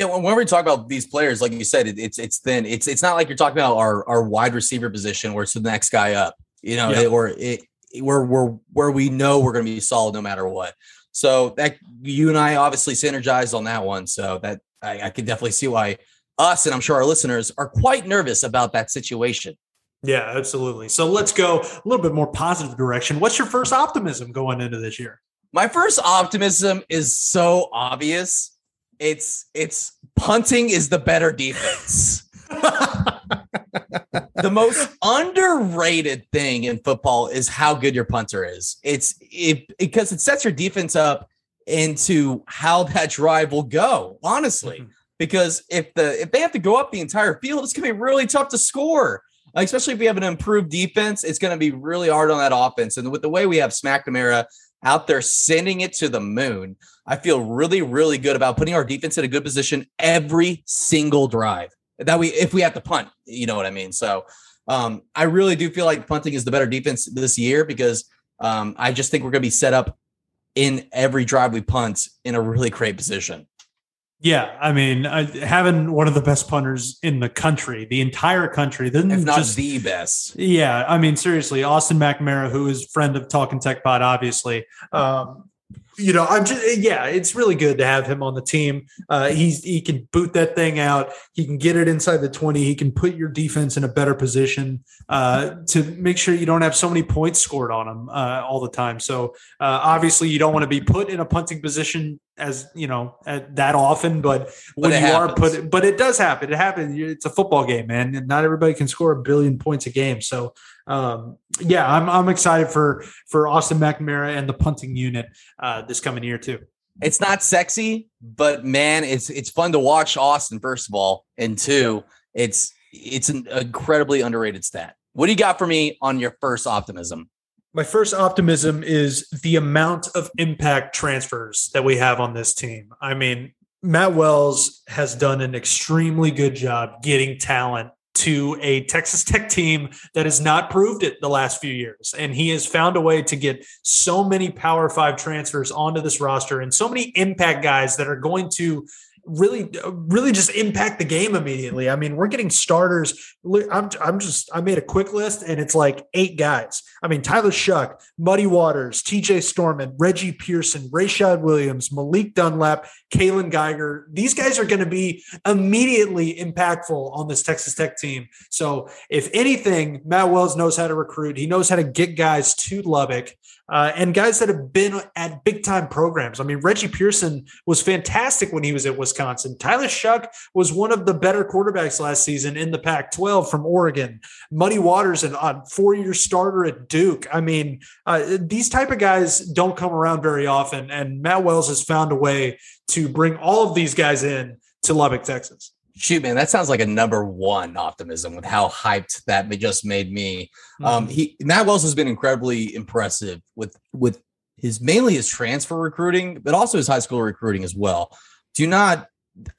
Yeah, when we talk about these players, like you said, it, it's it's thin. It's it's not like you're talking about our our wide receiver position where it's the next guy up, you know, Yeah. or it where we're where we know we're going to be solid no matter what. So that you and I obviously synergized on that one. So that I, I can definitely see why us and I'm sure our listeners are quite nervous about that situation. yeah absolutely so let's go a little bit more positive direction what's your first optimism going into this year My first optimism is so obvious. It's it's punting is the better defense. the most underrated thing in football is how good your punter is. It's it because it sets your defense up into how that drive will go, honestly. Mhm. Because if the if they have to go up the entire field, it's gonna be really tough to score. Like, especially if we have an improved defense, it's gonna be really hard on that offense. And with the way we have Smack McNamara out there sending it to the moon, I feel really, really good about putting our defense in a good position every single drive that we if we have to punt, you know what I mean? So um, I really do feel like punting is the better defense this year because um, I just think we're going to be set up in every drive we punt in a really great position. Yeah i mean I, having one of the best punters in the country the entire country then If not just the best. Yeah, I mean, seriously, Austin McNamara, who is friend of Talking Tech Pod, obviously. Um, you know, I'm just yeah, it's really good to have him on the team. Uh, he's he can boot that thing out. He can get it inside the 20. He can put your defense in a better position uh, to make sure you don't have so many points scored on him uh, all the time. So uh, obviously, you don't want to be put in a punting position as you know that often, but when But you are put, but it does happen. It happens. It's a football game, man, and not everybody can score a billion points a game. So um, yeah, I'm I'm excited for for Austin McNamara and the punting unit uh, this coming year too. It's not sexy, but man, it's it's fun to watch Austin. First of all, and two, it's it's an incredibly underrated stat. What do you got for me on your first optimism? My first optimism is the amount of impact transfers that we have on this team. I mean, Matt Wells has done an extremely good job getting talent to a Texas Tech team that has not proved it the last few years. And he has found a way to get so many Power Five transfers onto this roster and so many impact guys that are going to really really just impact the game immediately. I mean, we're getting starters. I'm I'm just I made a quick list and it's like eight guys. I mean, Tyler Shough, Muddy Waters, TJ Storment, Reggie Pearson, Rayshad Williams, Malik Dunlap, Kaylon Geiger. These guys are going to be immediately impactful on this Texas Tech team. So, if anything, Matt Wells knows how to recruit. He knows how to get guys to Lubbock uh, and guys that have been at big time programs. I mean, Reggie Pearson was fantastic when he was at Wisconsin. Tyler Shough was one of the better quarterbacks last season in the Pac 12 from Oregon. Muddy Waters, an odd four year starter at Duke. I mean, uh, these type of guys don't come around very often. And Matt Wells has found a way to bring all of these guys in to Lubbock, Texas. Shoot, man, that sounds like a number one optimism with how hyped that just made me. Um, he Matt Wells has been incredibly impressive with with his mainly his transfer recruiting, but also his high school recruiting as well. Do not,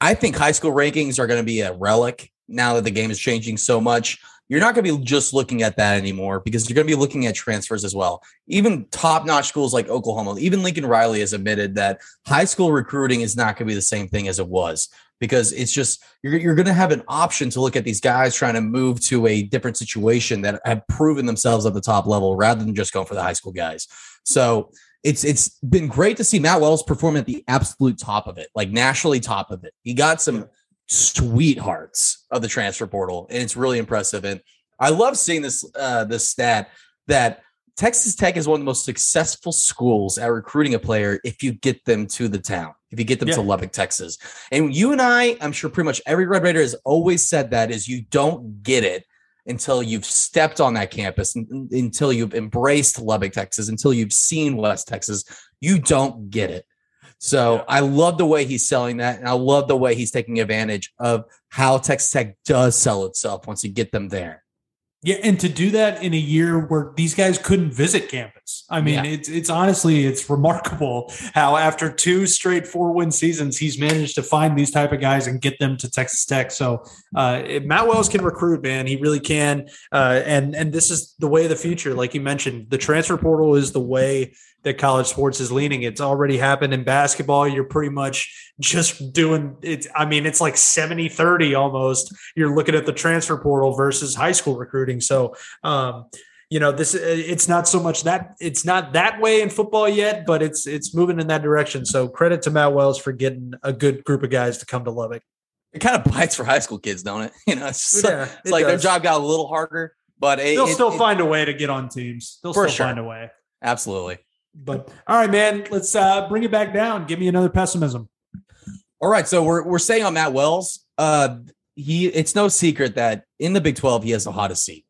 I think high school rankings are going to be a relic now that the game is changing so much. You're not going to be just looking at that anymore because you're going to be looking at transfers as well. Even top notch schools like Oklahoma, even Lincoln Riley has admitted that high school recruiting is not going to be the same thing as it was because it's just you're, you're going to have an option to look at these guys trying to move to a different situation that have proven themselves at the top level rather than just going for the high school guys. So it's it's been great to see Matt Wells perform at the absolute top of it, like nationally top of it. He got some sweethearts of the transfer portal, and it's really impressive. And I love seeing this uh, this stat that Texas Tech is one of the most successful schools at recruiting a player if you get them to the town, if you get them Yeah. to Lubbock, Texas. And you and I, I'm sure pretty much every Red Raider has always said that is you don't get it until you've stepped on that campus, un- until you've embraced Lubbock, Texas, until you've seen West Texas. You don't get it. So Yeah. I love the way he's selling that. And I love the way he's taking advantage of how Texas Tech does sell itself once you get them there. Yeah, and to do that in a year where these guys couldn't visit campus. I mean, Yeah. it's it's honestly it's remarkable how after two straight four win seasons, he's managed to find these type of guys and get them to Texas Tech. So uh, Matt Wells can recruit, man. He really can. Uh, and and this is the way of the future, like you mentioned. The transfer portal is the way that college sports is leaning. It's already happened in basketball. You're pretty much just doing it. I mean, it's like 70 30 almost. You're looking at the transfer portal versus high school recruiting. So, um, you know, this it's not so much that it's not that way in football yet, but it's it's moving in that direction. So credit to Matt Wells for getting a good group of guys to come to Lubbock. It kind of bites for high school kids, don't it? You know, it's, just Yeah, it's it like their job got a little harder, but it, They'll it- still find a way to get on teams. They'll still sure. find a way. absolutely. But all right, man, let's uh, bring it back down. Give me another pessimism. All right, so we're we're staying on Matt Wells. Uh, he it's no secret that in the Big Twelve he has the hottest seat.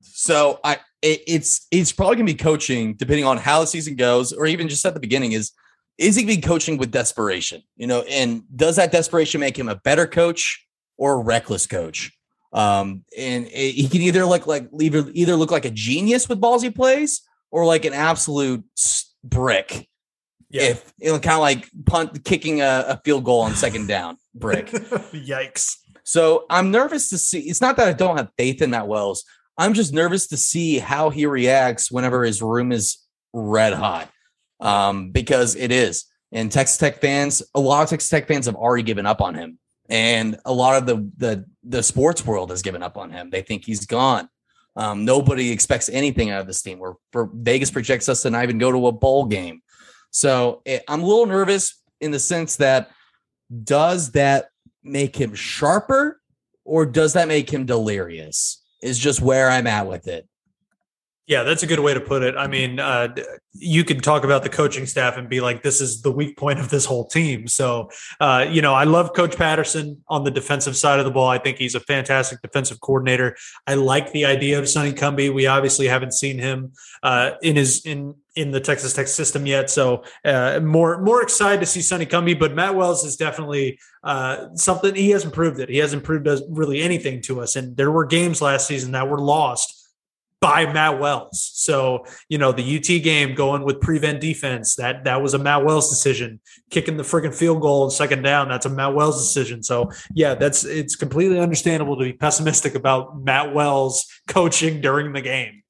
So I it, it's it's probably gonna be coaching depending on how the season goes, or even just at the beginning is is he gonna be coaching with desperation? You know, and does that desperation make him a better coach or a reckless coach? Um, and it- he can either look like either either look like a genius with balls he plays, or like an absolute brick. If you know, kind of like punt kicking a, a field goal on second down, brick. Yikes. So I'm nervous to see. It's not that I don't have faith in Matt Wells. I'm just nervous to see how he reacts whenever his room is red hot, um, because it is. And Texas Tech fans, a lot of Texas Tech fans have already given up on him, and a lot of the the the sports world has given up on him. They think he's gone. Um, nobody expects anything out of this team. Where Vegas projects us to not even go to a bowl game. So it, I'm a little nervous in the sense that does that make him sharper or does that make him delirious? Is just where I'm at with it. Yeah, that's a good way to put it. I mean, uh, you could talk about the coaching staff and be like, this is the weak point of this whole team. So, uh, you know, I love Coach Patterson on the defensive side of the ball. I think he's a fantastic defensive coordinator. I like the idea of Sonny Cumbie. We obviously haven't seen him uh, in his in in the Texas Tech system yet, so uh, more more excited to see Sonny Cumbie. But Matt Wells is definitely uh, something he hasn't proved it. He hasn't proved really anything to us. And there were games last season that were lost by Matt Wells. So, you know, the UT game going with prevent defense, that that was a Matt Wells decision. Kicking the freaking field goal and second down, that's a Matt Wells decision. So, yeah, that's it's completely understandable to be pessimistic about Matt Wells coaching during the game.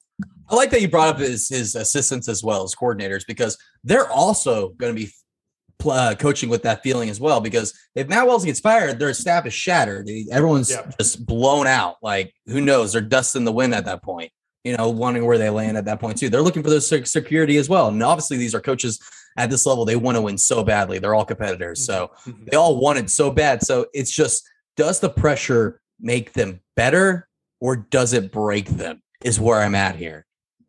I like that you brought up his his assistants as well as coordinators because they're also going to be uh, coaching with that feeling as well. Because if Matt Wells gets fired, their staff is shattered. Everyone's yeah. just blown out. Like who knows? They're dust in the wind at that point you know, wondering where they land at that point too. They're looking for those security as well. And obviously, these are coaches at this level. They want to win so badly. They're all competitors, so mm-hmm. they all want it so bad. So it's just, does the pressure make them better or does it break them? Is where I'm at here.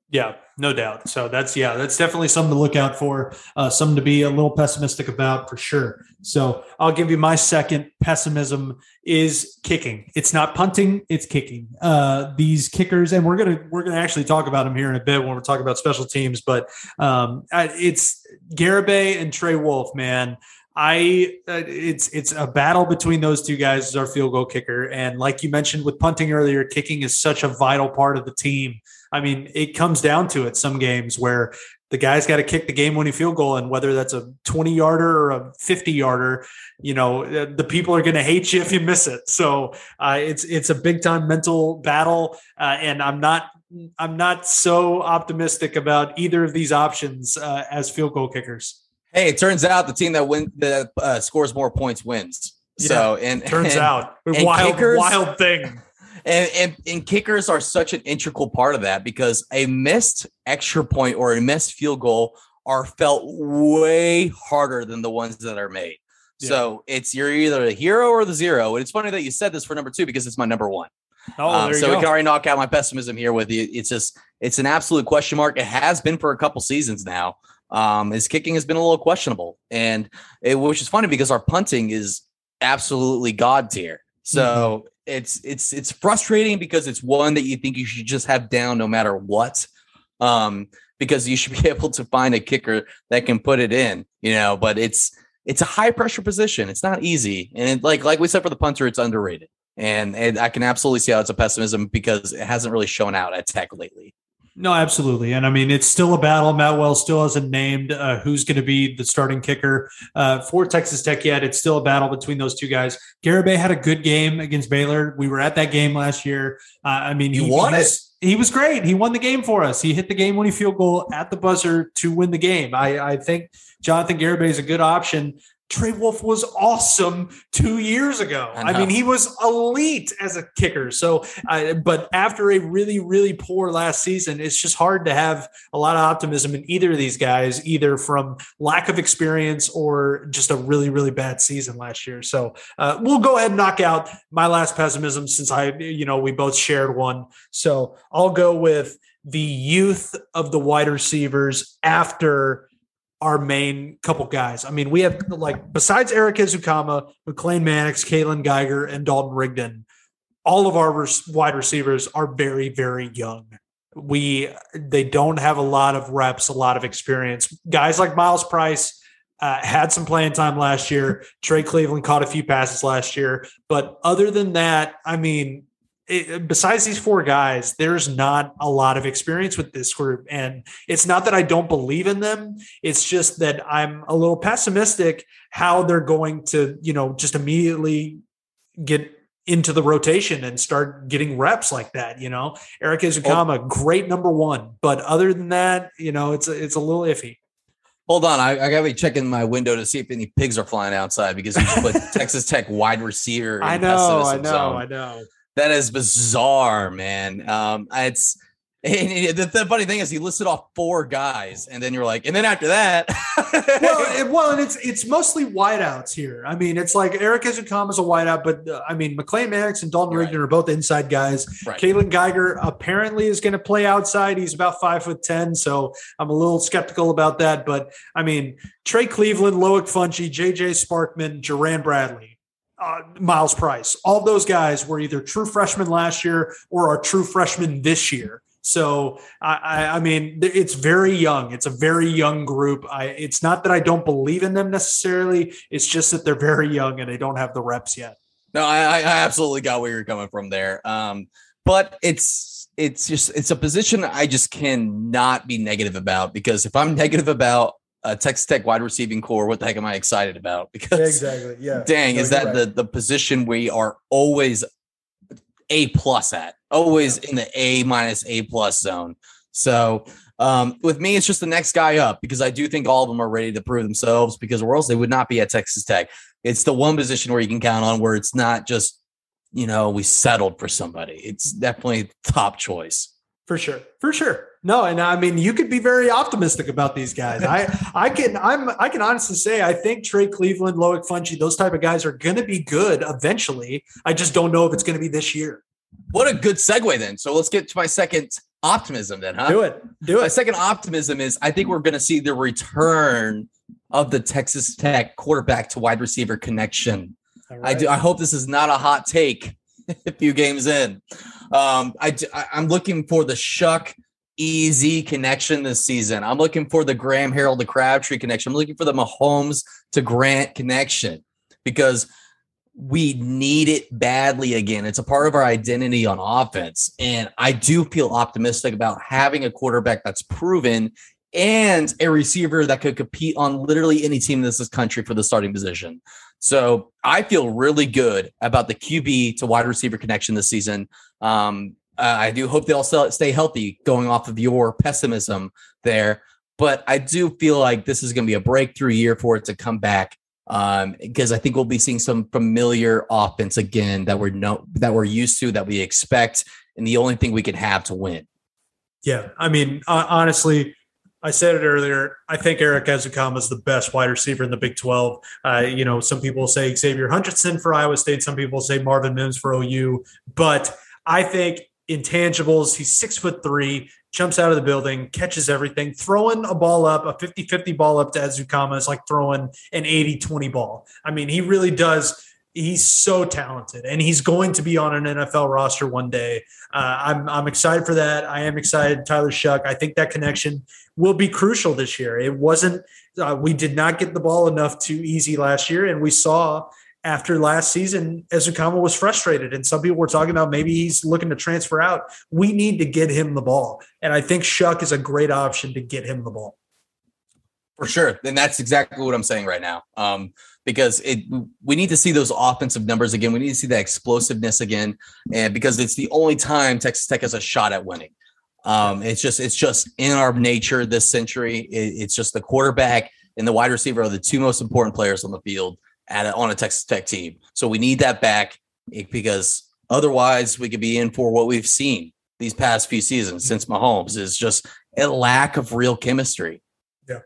Yeah, no doubt. So that's yeah, that's definitely something to look out for. Uh, something to be a little pessimistic about for sure. So I'll give you my second pessimism is kicking. It's not punting, it's kicking. Uh, these kickers, and we're gonna we're gonna actually talk about them here in a bit when we're talking about special teams. But um, it's Garibay and Trey Wolff, man. I uh, it's it's a battle between those two guys as our field goal kicker, and like you mentioned with punting earlier, kicking is such a vital part of the team. I mean, it comes down to it some games where the guy's got to kick the game winning field goal. And whether that's a 20 yarder or a 50 yarder, you know, the people are going to hate you if you miss it. So uh, it's, it's a big time mental battle. Uh, and I'm not, I'm not so optimistic about either of these options uh, as field goal kickers. Hey, it turns out the team that win that uh, scores more points wins. Yeah, so and turns and, out wild, kickers, wild thing. And, and, and kickers are such an integral part of that because a missed extra point or a missed field goal are felt way harder than the ones that are made. Yeah. So it's you're either the hero or the zero. And it's funny that you said this for number two because it's my number one. Oh, um, so go. we can already knock out my pessimism here with you. It's just it's an absolute question mark. It has been for a couple seasons now. Um, his kicking has been a little questionable, and it, which is funny because our punting is absolutely god tier. So mm-hmm it's it's it's frustrating because it's one that you think you should just have down no matter what. Um, because you should be able to find a kicker that can put it in, you know, but it's it's a high pressure position. It's not easy. And it, like like we said for the punter, it's underrated. And, and I can absolutely see how it's a pessimism because it hasn't really shown out at Tech lately. No, absolutely. And I mean, it's still a battle. Matt Wells still hasn't named uh, who's going to be the starting kicker uh, for Texas Tech yet. It's still a battle between those two guys. Garibay had a good game against Baylor. We were at that game last year. Uh, I mean, he, he won he was, it. He was great. He won the game for us. He hit the game winning field goal at the buzzer to win the game. I, I think Jonathan Garibay is a good option. Trey Wolff was awesome two years ago. I, I, mean, he was elite as a kicker. So, uh, but after a really, really poor last season, it's just hard to have a lot of optimism in either of these guys, either from lack of experience or just a really, really bad season last year. So, uh, we'll go ahead and knock out my last pessimism since I, you know, we both shared one. So, I'll go with the youth of the wide receivers after our main couple guys. I mean, we have like besides Erik Ezukanma, McLane Mannix, Kaylon Geiger, and Dalton Rigdon, all of our wide receivers are very, very young. We they don't have a lot of reps, a lot of experience. Guys like Myles Price uh, had some playing time last year. Trey Cleveland caught a few passes last year, but other than that, I mean, it, besides these four guys, there's not a lot of experience with this group. And it's not that I don't believe in them. It's just that I'm a little pessimistic how they're going to, you know, just immediately get into the rotation and start getting reps like that. You know, Erik Ezukanma, oh. great number one. But other than that, you know, it's it's a little iffy. Hold on, I, I, gotta be checking my window to see if any pigs are flying outside because you put Texas Tech wide receiver. I know, I know, zone. I know. That is bizarre, man. Um, it's And the, the, funny thing is, he listed off four guys, and then you're like, and then after that, well, it, well, and it's it's mostly wideouts here. I mean, it's like Erik Ezukanma is a wideout, but uh, I mean, McLane Mannix and Dalton right. Rigdon are both inside guys. Right. Kaylon Geiger apparently is going to play outside. He's about five foot ten, so I'm a little skeptical about that. But I mean, Trey Cleveland, Loic Fouonji, JJ Sparkman, Jerand Bradley. Uh, Myles Price, all those guys were either true freshmen last year or are true freshmen this year. So I, I, mean, it's very young. It's a very young group. I, it's not that I don't believe in them necessarily. It's just that they're very young and they don't have the reps yet. No, I, I absolutely got where you're coming from there. Um, but it's it's just it's a position I just cannot be negative about because if I'm negative about a Texas Tech wide receiving corps, what the heck am I excited about? Because exactly, yeah. Dang, no, is that right. the the position we are always a plus at, always in the A minus A plus zone. So um, with me, it's just the next guy up because I do think all of them are ready to prove themselves because or else they would not be at Texas Tech. It's the one position where you can count on where it's not just, you know, we settled for somebody. It's definitely top choice. For sure. For sure. No, and I mean you could be very optimistic about these guys. I I can I'm I can honestly say I think Trey Cleveland, Loic Fouonji, those type of guys are going to be good eventually. I just don't know if it's going to be this year. What a good segue then. So let's get to my second optimism then, huh? Do it. Do it. My second optimism is I think we're going to see the return of the Texas Tech quarterback to wide receiver connection. Right. I do. I hope this is not a hot take. a few games in, um, I I'm looking for the Shough easy connection this season. I'm looking for the Graham Harrell to Crabtree connection. I'm looking for the Mahomes to Grant connection because we need it badly again. It's a part of our identity on offense. And I do feel optimistic about having a quarterback that's proven and a receiver that could compete on literally any team in this country for the starting position. So I feel really good about the QB to wide receiver connection this season. Um, uh, I do hope they all stay healthy going off of your pessimism there. But I do feel like this is going to be a breakthrough year for it to come back um, because I think we'll be seeing some familiar offense again that we're no that we're used to that we expect, and the only thing we can have to win. Yeah, I mean, uh, honestly, I said it earlier. I think Erik Ezukanma is the best wide receiver in the Big 12. Uh, you know, some people say Xavier Hutchinson for Iowa State. Some people say Marvin Mims for OU. But I think intangibles. He's six foot three, jumps out of the building, catches everything. Throwing a ball up, a 50 50 ball up to Ezukanma is like throwing an 80 20 ball. I mean, he really does. He's so talented, and he's going to be on an NFL roster one day. Uh, I'm I'm excited for that. I am excited. Tyler Shough. I think that connection will be crucial this year. It wasn't. Uh, we did not get the ball enough too easy last year, and we saw after last season, Ezukanma was frustrated, and some people were talking about maybe he's looking to transfer out. We need to get him the ball, and I think Shough is a great option to get him the ball. For sure, and that's exactly what I'm saying right now. Um, because it, we need to see those offensive numbers again. We need to see that explosiveness again, and because it's the only time Texas Tech has a shot at winning. Um, it's just it's just in our nature this century. It, it's just the quarterback and the wide receiver are the two most important players on the field at a, on a Texas Tech team. So we need that back because otherwise we could be in for what we've seen these past few seasons mm-hmm. since Mahomes is just a lack of real chemistry. Yeah.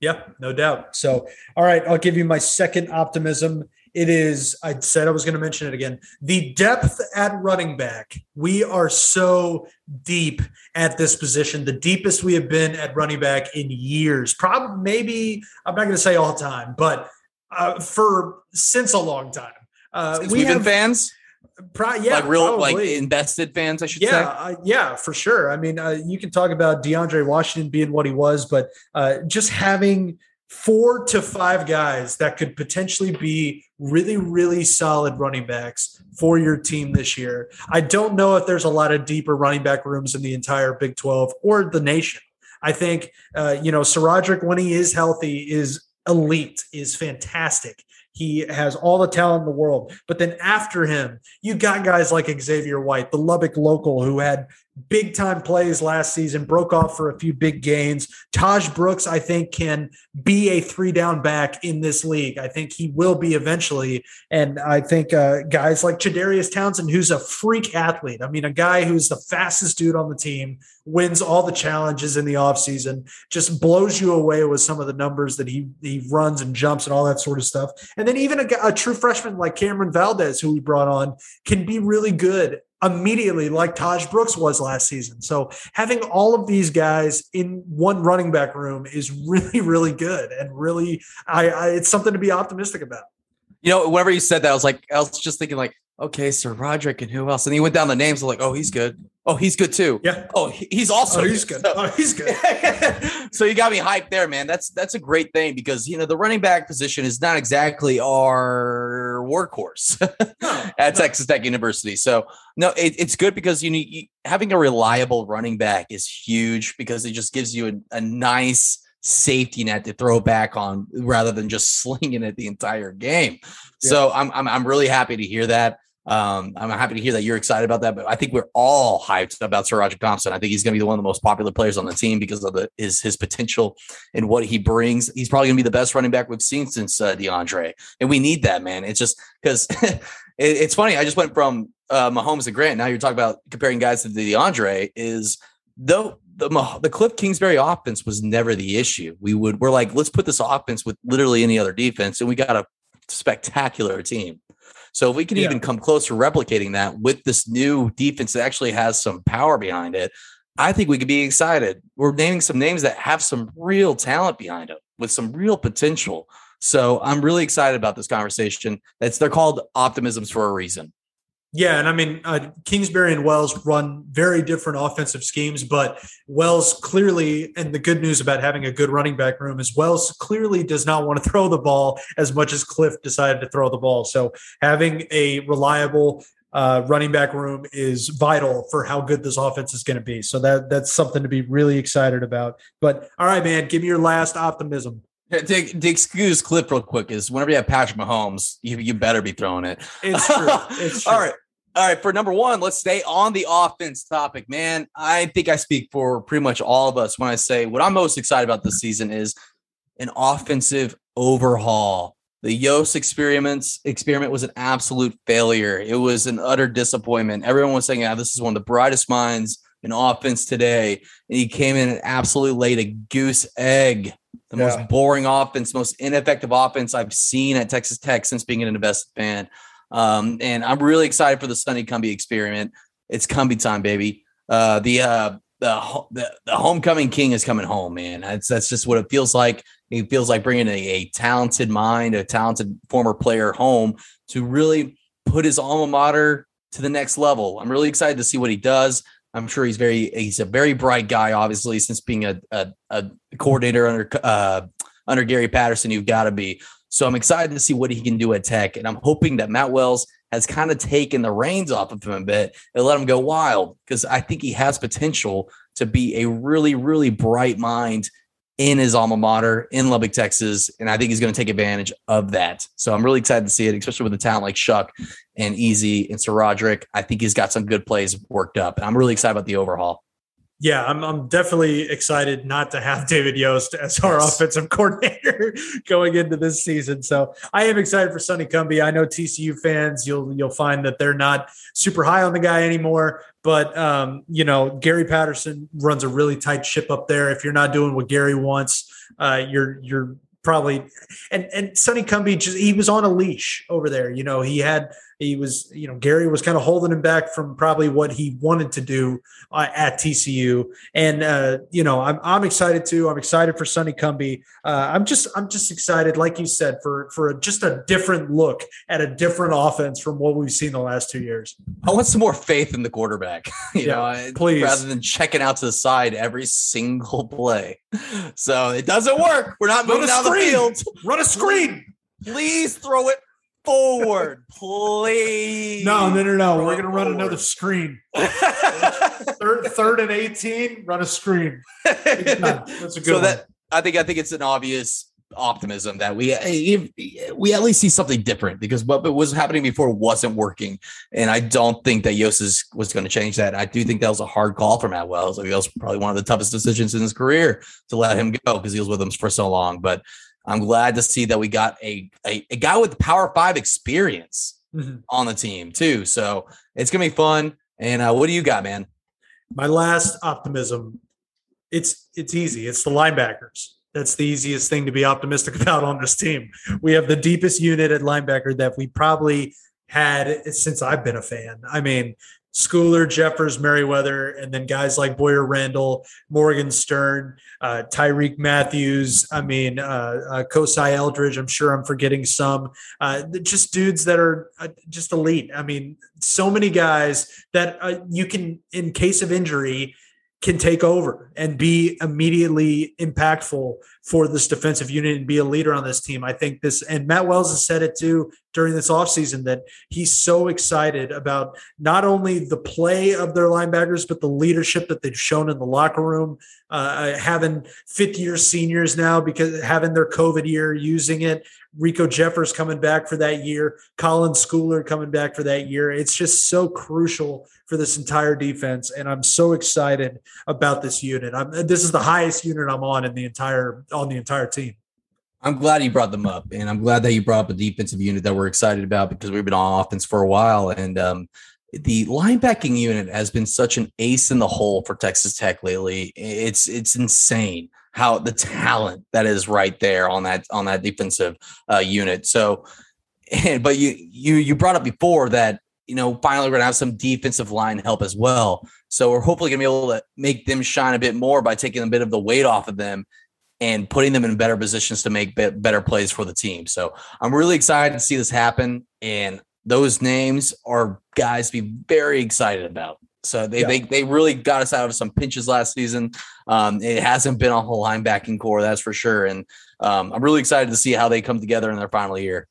Yeah, no doubt. So, all right, I'll give you my second optimism. It is, I said I was going to mention it again. The depth at running back. We are so deep at this position, the deepest we have been at running back in years. Probably, maybe, I'm not going to say all time, but uh, for since a long time. Uh, since we have been fans. Pro- yeah, like real, probably. like invested fans, I should yeah, say. Uh, yeah, for sure. I mean, uh, you can talk about DeAndre Washington being what he was, but uh, just having four to five guys that could potentially be really, really solid running backs for your team this year. I don't know if there's a lot of deeper running back rooms in the entire Big 12 or the nation. I think, uh, you know, SaRodorick, when he is healthy, is elite, is fantastic. He has all the talent in the world. But then after him, you got guys like Xavier White, the Lubbock local, who had big time plays last season, broke off for a few big gains. Tahj Brooks, I think, can be a three down back in this league. I think he will be eventually. And I think uh, guys like Chadarius Townsend, who's a freak athlete. I mean, a guy who's the fastest dude on the team, wins all the challenges in the offseason, just blows you away with some of the numbers that he he runs and jumps and all that sort of stuff. And then even a, a true freshman like Cam'Ron Valdez, who we brought on, can be really good immediately like Tahj Brooks was last season. So having all of these guys in one running back room is really, really good. And really, I, I it's something to be optimistic about. You know, whenever you said that, I was like, I was just thinking like, okay, SaRodorick and who else? And he went down the names. I'm like, oh, he's good. Oh, he's good too. Yeah. Oh, he's also oh, he's good. Oh, he's good. so you got me hyped there, man. That's that's a great thing because you know the running back position is not exactly our workhorse at Texas Tech University. So no, it, it's good because you need having a reliable running back is huge because it just gives you a, a nice safety net to throw back on rather than just slinging it the entire game. Yeah. So I'm, I'm I'm really happy to hear that. Um, I'm happy to hear that you're excited about that, but I think we're all hyped about SaRodorick Thompson. I think he's going to be one of the most popular players on the team because of the, his his potential and what he brings. He's probably going to be the best running back we've seen since uh, DeAndre, and we need that man. It's just because it, it's funny. I just went from uh, Mahomes to Grant. Now you're talking about comparing guys to DeAndre. Is though the the Cliff Kingsbury offense was never the issue. We would we're like let's put this offense with literally any other defense, and we got a spectacular team. So if we can yeah. even come close to replicating that with this new defense that actually has some power behind it, I think we could be excited. We're naming some names that have some real talent behind them with some real potential. So I'm really excited about this conversation. That's they're called optimisms for a reason. Yeah, and I mean uh, Kingsbury and Wells run very different offensive schemes, but Wells clearly, and the good news about having a good running back room is Wells clearly does not want to throw the ball as much as Cliff decided to throw the ball. So having a reliable uh, running back room is vital for how good this offense is going to be. So that that's something to be really excited about. But all right, man, give me your last optimism. To excuse Cliff real quick is whenever you have Patrick Mahomes, you, you better be throwing it. It's true. It's true. All right. All right, for number one, let's stay on the offense topic, man. I think I speak for pretty much all of us when I say what I'm most excited about this season is an offensive overhaul. The Yost experiments experiment was an absolute failure. It was an utter disappointment. Everyone was saying, "Yeah, this is one of the brightest minds in offense today," and he came in and absolutely laid a goose egg. The yeah. most boring offense, most ineffective offense I've seen at Texas Tech since being an invested fan. Um, and I'm really excited for the Sonny Cumbie experiment. It's Cumbie time, baby. Uh, the, uh, the, the the homecoming king is coming home, man. That's that's just what it feels like. It feels like bringing a, a talented mind, a talented former player home to really put his alma mater to the next level. I'm really excited to see what he does. I'm sure he's very he's a very bright guy, obviously, since being a a, a coordinator under uh, under Gary Patterson. You've got to be. So I'm excited to see what he can do at Tech. And I'm hoping that Matt Wells has kind of taken the reins off of him a bit and let him go wild because I think he has potential to be a really, really bright mind in his alma mater in Lubbock, Texas. And I think he's going to take advantage of that. So I'm really excited to see it, especially with a talent like Shough and Easy and SaRodorick. I think he's got some good plays worked up. And I'm really excited about the overhaul yeah, I'm, I'm definitely excited not to have David Yost as our yes. offensive coordinator going into this season. So I am excited for Sonny Cumbie. I know TCU fans, you'll you'll find that they're not super high on the guy anymore. But um, you know, Gary Patterson runs a really tight ship up there. If you're not doing what Gary wants, uh, you're you're probably and and Sonny Cumbie just he was on a leash over there. You know, he had he was, you know, Gary was kind of holding him back from probably what he wanted to do uh, at TCU. And uh, you know, I'm I'm excited too. I'm excited for Sonny Cumbie. Uh, I'm just I'm just excited, like you said, for for just a different look at a different offense from what we've seen the last two years. I want some more faith in the quarterback. you yeah, know, please, rather than checking out to the side every single play. So it doesn't work. We're not moving down the field. Run a screen. Please throw it forward, please. No, no, no, no. We're gonna run another screen. third, third and eighteen. Run a screen. That's a good so one. That, I think I think it's an obvious optimism that we eh, we at least see something different because what was happening before wasn't working, and I don't think that Yosas was going to change that. I do think that was a hard call for Matt Wells. Like that was probably one of the toughest decisions in his career to let him go because he was with him for so long. But I'm glad to see that we got a a, a guy with Power Five experience mm-hmm. on the team too. So it's gonna be fun. And uh, what do you got, man? My last optimism. It's it's easy. It's the linebackers. That's the easiest thing to be optimistic about on this team. We have the deepest unit at linebacker that we probably had since I've been a fan. I mean, Schooler, Jeffers, Merriweather, and then guys like Boyer Randall, Morgan Stern, uh, Tyrique Matthews. I mean, uh, uh, Kosai Eldridge. I'm sure I'm forgetting some. Uh, just dudes that are uh, just elite. I mean, so many guys that uh, you can, in case of injury, can take over and be immediately impactful for this defensive unit and be a leader on this team. I think this, and Matt Wells has said it too during this offseason that he's so excited about not only the play of their linebackers, but the leadership that they've shown in the locker room, uh, having fifth year seniors now because having their COVID year, using it. Riko Jeffers coming back for that year, Colin Schooler coming back for that year. It's just so crucial for this entire defense, and I'm so excited about this unit. I'm, this is the highest unit I'm on in the entire on the entire team. I'm glad you brought them up, and I'm glad that you brought up a defensive unit that we're excited about because we've been on offense for a while, and um, the linebacking unit has been such an ace in the hole for Texas Tech lately. It's it's insane how the talent that is right there on that on that defensive uh, unit. So, and, but you you you brought up before that you know, finally we're gonna have some defensive line help as well. So we're hopefully gonna be able to make them shine a bit more by taking a bit of the weight off of them and putting them in better positions to make better plays for the team. So I'm really excited to see this happen. And those names are guys to be very excited about. So they, yeah. they they really got us out of some pinches last season. Um, it hasn't been a whole linebacking corps, that's for sure. And um, I'm really excited to see how they come together in their final year.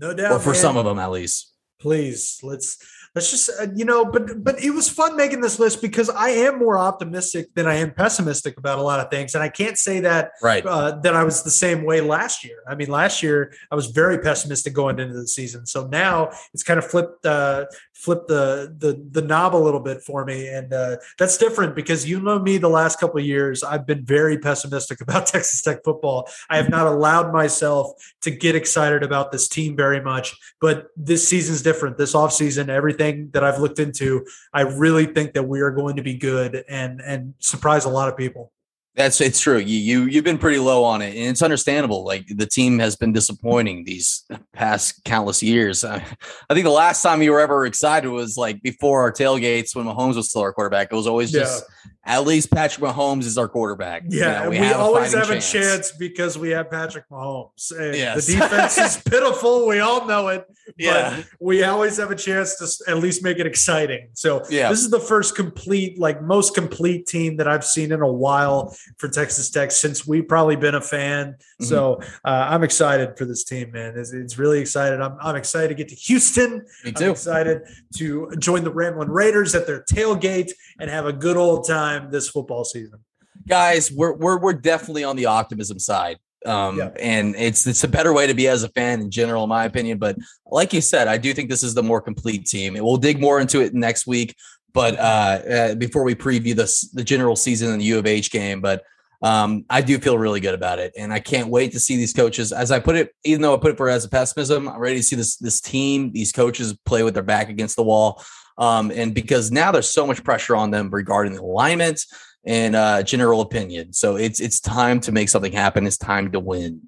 No doubt, or for man. some of them at least please let's let's just uh, you know but but it was fun making this list because i am more optimistic than i am pessimistic about a lot of things. And i can't say that right. uh, that i was the same way last year. I mean last year i was very pessimistic going into the season. So now it's kind of flipped uh flipped the the the knob a little bit for me. And uh that's different because you know me the last couple years i've been very pessimistic about texas tech football. I have not allowed myself to get excited about this team very much but this season's different. This offseason everything that I've looked into, I really think that we are going to be good and and surprise a lot of people. That's it's true. You you you've been pretty low on it, and it's understandable. Like the team has been disappointing these past countless years. I, I think the last time you were ever excited was like before our tailgates when Mahomes was still our quarterback. It was always just at least Patrick Mahomes is our quarterback. Yeah, you know, we, we always have chance. a chance because we have Patrick Mahomes. Yes. The defense is pitiful. We all know it. yeah. we always have a chance to at least make it exciting. So yeah. this is the first complete, like most complete team that I've seen in a while for Texas Tech since we've probably been a fan. Mm-hmm. So uh, I'm excited for this team, man. It's, it's, really excited. I'm, I'm excited to get to Houston. Me too. I'm excited to join the Ramblin' Raiders at their tailgate and have a good old time time this football season. Guys, we're we're we're definitely on the optimism side. Um, yeah. and it's it's a better way to be as a fan in general, in my opinion. But like you said, I do think this is the more complete team. We'll dig more into it next week. But uh, uh, before we preview the the general season and the U of H game, but um, I do feel really good about it, and I can't wait to see these coaches. As I put it, even though I put it for as a pessimism, I'm ready to see this this team, these coaches play with their back against the wall. Um, and because now there's so much pressure on them regarding the alignment and uh, general opinion. So it's it's time to make something happen. It's time to win.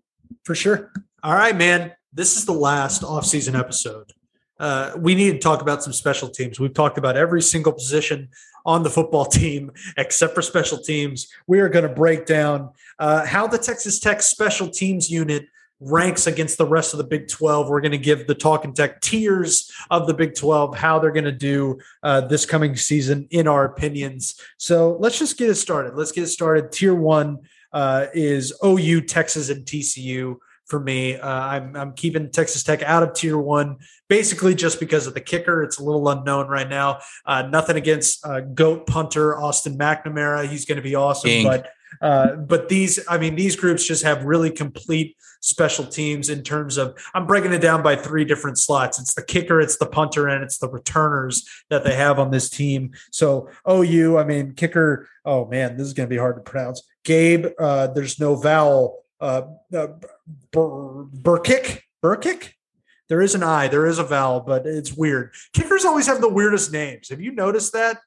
For sure. All right, man. This is the last off-season episode. Uh, we need to talk about some special teams. We've talked about every single position on the football team except for special teams. We are going to break down uh, how the Texas Tech special teams unit ranks against the rest of the Big 12. We're going to give the Talking Tech tiers of the Big 12 how they're going to do uh, this coming season, in our opinions. So let's just get it started. Let's get it started. Tier one uh, is OU, Texas, and TCU. For me, uh, I'm, I'm keeping Texas Tech out of tier one, basically just because of the kicker. It's a little unknown right now. Uh, nothing against uh, GOAT punter Austin McNamara. He's going to be awesome, King. but Uh, but these, I mean, these groups just have really complete special teams in terms of. I'm breaking it down by three different slots. It's the kicker, it's the punter, and it's the returners that they have on this team. So OU, I mean, kicker. Oh man, this is going to be hard to pronounce. Gabe, uh, there's no vowel. Uh, uh, Bur- Brkic, Brkic. There is an I, there is a vowel, but it's weird. Kickers always have the weirdest names. Have you noticed that?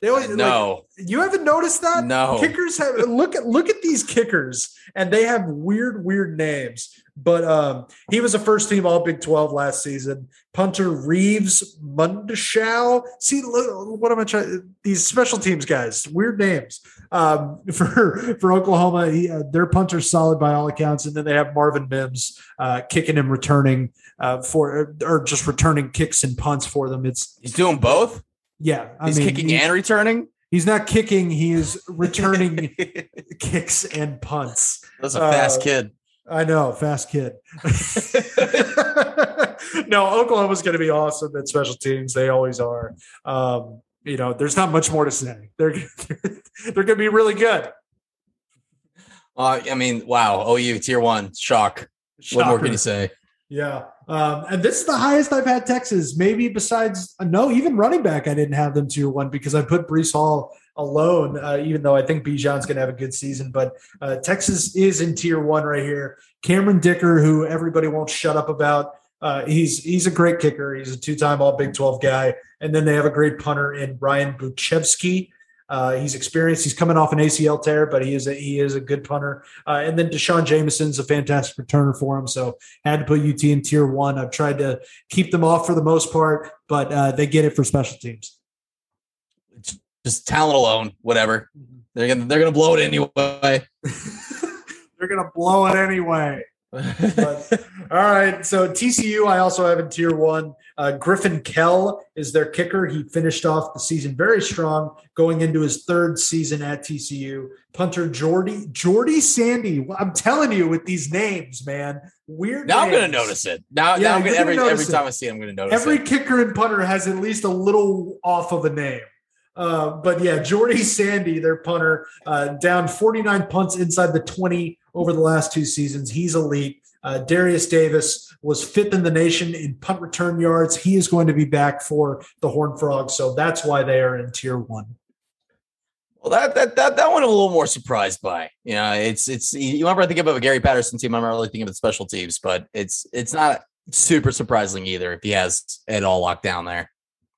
They always like, No, you haven't noticed that? No. Kickers have look at look at these kickers and they have weird, weird names. But um, he was a first team all Big 12 last season. Punter Reeves Mundschau. See, look, what am I trying? These special teams guys, weird names. Um, for for Oklahoma, he, uh, their punter's solid by all accounts, and then they have Marvin Mims uh, kicking and returning uh, for or just returning kicks and punts for them. It's he's doing both. Yeah, I He's mean, kicking he- and returning. He's not kicking; he is returning kicks and punts. That's a fast Uh, kid. I know, fast kid. no, Oklahoma's going to be awesome at special teams. They always are. Um, you know, there's not much more to say. They're they're going to be really good. Uh, I mean, wow. OU tier one shock. What more can you say? Yeah. Um, and this is the highest I've had Texas, maybe besides, uh, no, even running back, I didn't have them tier one because I put Breece Hall alone, uh, even though I think Bijan's going to have a good season. But uh, Texas is in tier one right here. Cameron Dicker, who everybody won't shut up about, uh, he's he's a great kicker. He's a two time All Big 12 guy. And then they have a great punter in Ryan Bujcevski. Uh, he's experienced. He's coming off an ACL tear, but he is a, he is a good punter. Uh, and then D'Shawn Jamison's a fantastic returner for him. So had to put UT in tier one. I've tried to keep them off for the most part, but uh, they get it for special teams. Just talent alone, whatever. They're gonna they're gonna blow it anyway. They're gonna blow it anyway. But, all right. So TCU, I also have in tier one. Uh, Griffin Kell is their kicker. He finished off the season very strong, going into his third season at TCU. Punter Jordy Jordy Sandy. I'm telling you, with these names, man, weird. now I'm gonna notice it. Now, Yeah, now I'm gonna, every every it. time I see it, I'm gonna notice Every it. kicker and punter has at least a little off of a name. Uh, but yeah, Jordy Sandy, their punter, uh, down 49 punts inside the 20 over the last two seasons. He's elite. Uh, Derius Davis was fifth in the nation in punt return yards. He is going to be back for the Horned Frogs, so that's why they are in tier one. Well, that that that that one I'm a little more surprised by. You know, it's it's you remember I think about a Gary Patterson team. I'm not really thinking of the special teams, but it's it's not super surprising either if he has it all locked down there.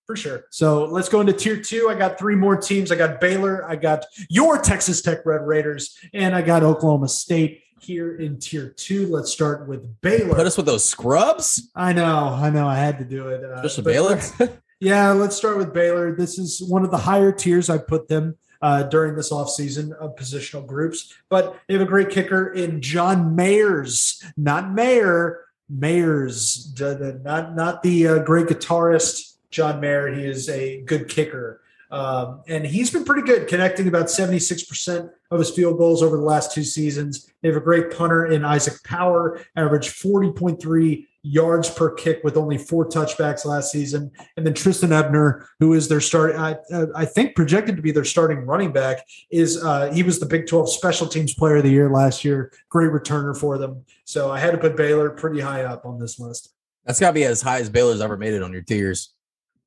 For sure. So let's go into tier two. I got three more teams. I got Baylor, I got your Texas Tech Red Raiders, and I got Oklahoma State here in tier two. Let's start with Baylor. Put us with those scrubs, I know, I know, I had to do it. Uh, especially but Baylor. let's- Yeah, let's start with Baylor. This is one of the higher tiers I put them uh, during this offseason of positional groups. But they have a great kicker in John Mayers, not Mayer, Mayers, the- the- not not the uh, great guitarist John Mayer. He is a good kicker. Um, and he's been pretty good, connecting about 76% of his field goals over the last two seasons. They have a great punter in Isaac Power, averaged 40.3 yards per kick with only four touchbacks last season. And then Trestan Ebner, who is their start, I, I think projected to be their starting running back, is uh, he was the Big 12 Special Teams Player of the Year last year. Great returner for them. So I had to put Baylor pretty high up on this list. That's got to be as high as Baylor's ever made it on your tiers.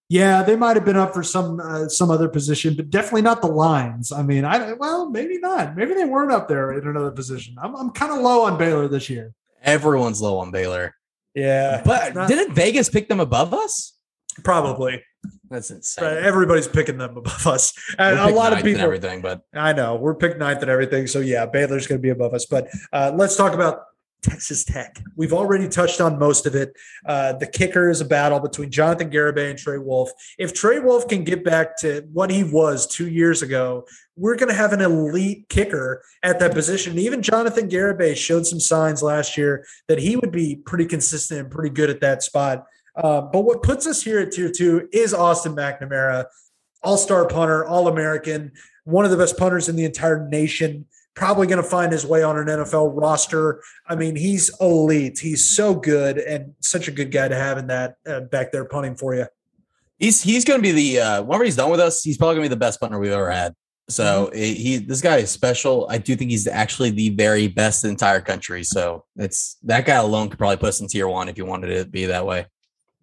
Yeah, they might have been up for some uh, some other position, but definitely not the lines. I mean, I well, maybe not. Maybe they weren't up there in another position. I'm I'm kind of low on Baylor this year. Everyone's low on Baylor, Yeah, but not- didn't Vegas pick them above us? probably That's insane. But everybody's picking them above us, and a lot of people. everything, but I know we're picked ninth and everything. So yeah, Baylor's going to be above us. But uh, let's talk about Texas Tech. We've already touched on most of it. Uh, the kicker is a battle between Jonathan Garibay and Trey Wolff. If Trey Wolff can get back to what he was two years ago, we're going to have an elite kicker at that position. Even Jonathan Garibay showed some signs last year that he would be pretty consistent and pretty good at that spot. Uh, but what puts us here at tier two is Austin McNamara, all star punter, all American, one of the best punters in the entire nation. Probably going to find his way on an NFL roster. I mean, he's elite. He's so good and such a good guy to have in that uh, back there punting for you. he's he's going to be the uh, whenever he's done with us, he's probably going to be the best punter we've ever had. So Mm-hmm. it- he, this guy is special. I do think he's actually the very best in the entire country. So it's that guy alone could probably put us in tier one if you wanted it to be that way.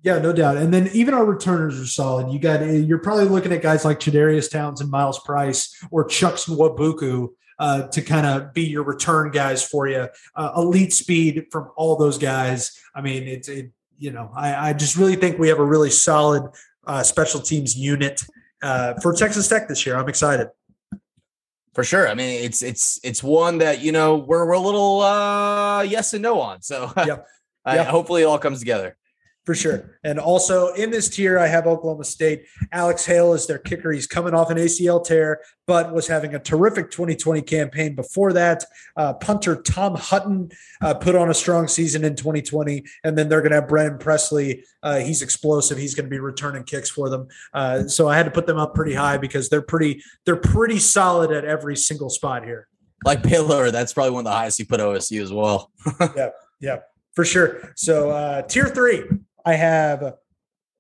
Yeah, no doubt. And then even our returners are solid. You got you're probably looking at guys like Chadarius Towns and Myles Price or Chuck Nwabuku uh, to kind of be your return guys for you. Uh, elite speed from all those guys. I mean, it's it, you know, I, I just really think we have a really solid uh, special teams unit uh, for Texas Tech this year. I'm excited. For sure. I mean, it's it's it's one that you know we're we're a little uh yes and no on. So Yep. I- Yep. hopefully it all comes together. For sure. And also in this tier, I have Oklahoma State. Alex Hale is their kicker. He's coming off an ACL tear, but was having a terrific 2020 campaign before that. Uh, punter Tom Hutton uh, put on a strong season in 2020. And then they're going to have Brennan Presley. Uh, he's explosive. He's going to be returning kicks for them. Uh, so I had to put them up pretty high because they're pretty, they're pretty solid at every single spot here. Like Baylor, that's probably one of the highest you put OSU as well. Yeah, Yeah. for sure. So uh, tier three, I have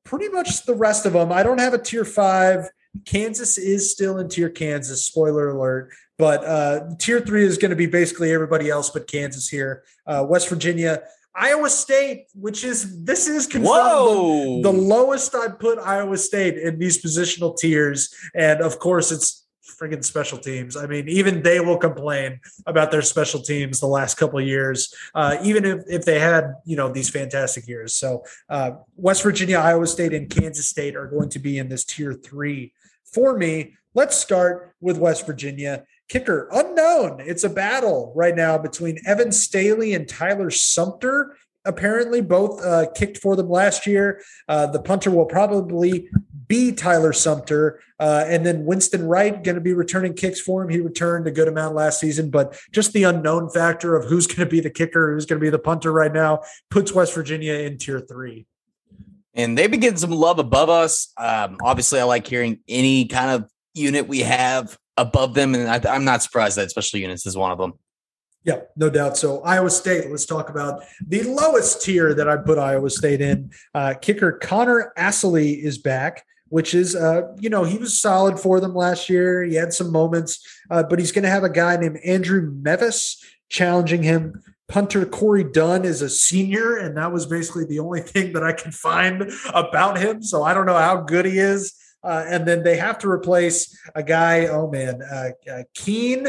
pretty much the rest of them. I don't have a tier five. Kansas is still in tier Kansas. Spoiler alert. But uh, tier three is going to be basically everybody else but Kansas here. Uh, West Virginia, Iowa State, which is this is Whoa. the lowest I put Iowa State in these positional tiers, and of course it's friggin' special teams. I mean, even they will complain about their special teams the last couple years, uh, even if, if they had you know these fantastic years. So uh, West Virginia, Iowa State, and Kansas State are going to be in this tier three for me. Let's start with West Virginia. Kicker unknown. It's a battle right now between Evan Staley and Tyler Sumpter apparently both uh, kicked for them last year. Uh, the punter will probably be Tyler Sumpter, uh, and then Winston Wright going to be returning kicks for him. He returned a good amount last season, but just the unknown factor of who's going to be the kicker, who's going to be the punter right now, puts West Virginia in tier three. and they've been getting some love above us. Um, obviously, I like hearing any kind of unit we have above them, and I, I'm not surprised that special units is one of them. Yeah, no doubt. So Iowa State, let's talk about the lowest tier that I put Iowa State in. Uh, kicker Connor Assalley is back, which is, uh, you know, he was solid for them last year. He had some moments, uh, but he's going to have a guy named Andrew Mevis challenging him. Punter Corey Dunn is a senior, and that was basically the only thing that I could find about him. So I don't know how good he is. Uh, and then they have to replace a guy, oh man, uh, uh, Keen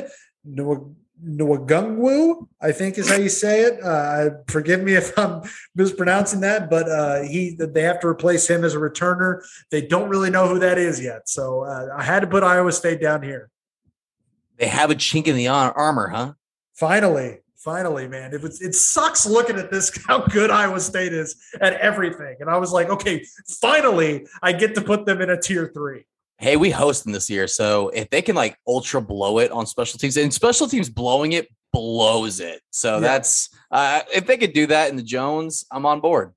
Nwagungwu, I think is how you say it. Uh, forgive me if I'm mispronouncing that, but uh, he they have to replace him as a returner. They don't really know who that is yet, so uh, I had to put Iowa State down here. They have a chink in the armor, huh? Finally, finally, man, it was it sucks looking at this how good Iowa State is at everything, and I was like, okay, finally, I get to put them in a tier three. Hey, we host them this year, so if they can like ultra blow it on special teams, and special teams blowing it blows it. So Yeah. that's uh, if they could do that in the Jones, I'm on board.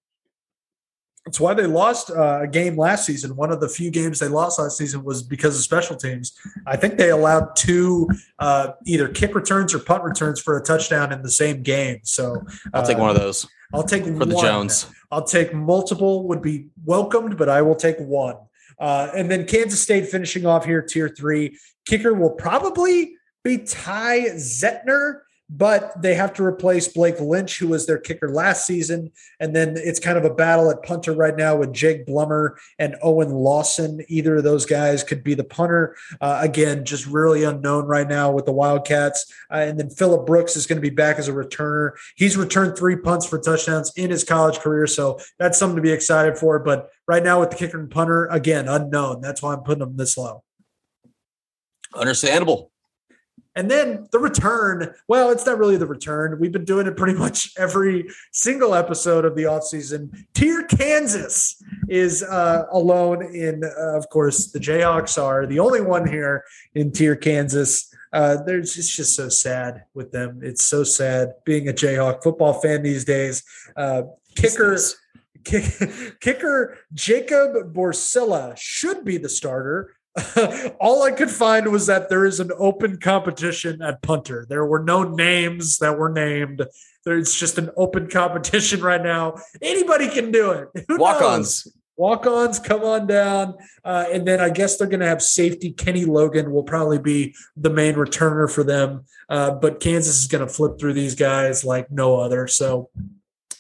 It's why they lost uh, a game last season. One of the few games they lost last season was because of special teams. I think they allowed two uh, either kick returns or punt returns for a touchdown in the same game. So I'll take uh, one of those I'll take for the. Jones. I'll take multiple would be welcomed, but I will take one. Uh, and then Kansas State finishing off here, tier three. Kicker will probably be Ty Zentner, but they have to replace Blake Lynch, who was their kicker last season. And then it's kind of a battle at punter right now with Jake Blummer and Owen Lawson. Either of those guys could be the punter. Uh, again, just really unknown right now with the Wildcats. Uh, and then Phillip Brooks is going to be back as a returner. He's returned three punts for touchdowns in his college career. So that's something to be excited for. But right now with the kicker and punter, again, unknown. That's why I'm putting them this low. Understandable. And then the return, well, it's not really the return. We've been doing it pretty much every single episode of the offseason. Tier Kansas is uh, alone in, uh, of course, the Jayhawks are the only one here in Tier Kansas. Uh, there's it's just so sad with them. It's so sad being a Jayhawk football fan these days. Uh, kicker, kick, kicker Jacob Borcila should be the starter. All I could find was that there is an open competition at punter. There were no names that were named. There's just an open competition right now. Anybody can do it. Who? Walk-ons. walk-ons come on down uh, and then i guess they're going to have safety kenny logan will probably be the main returner for them uh, but kansas is going to flip through these guys like no other so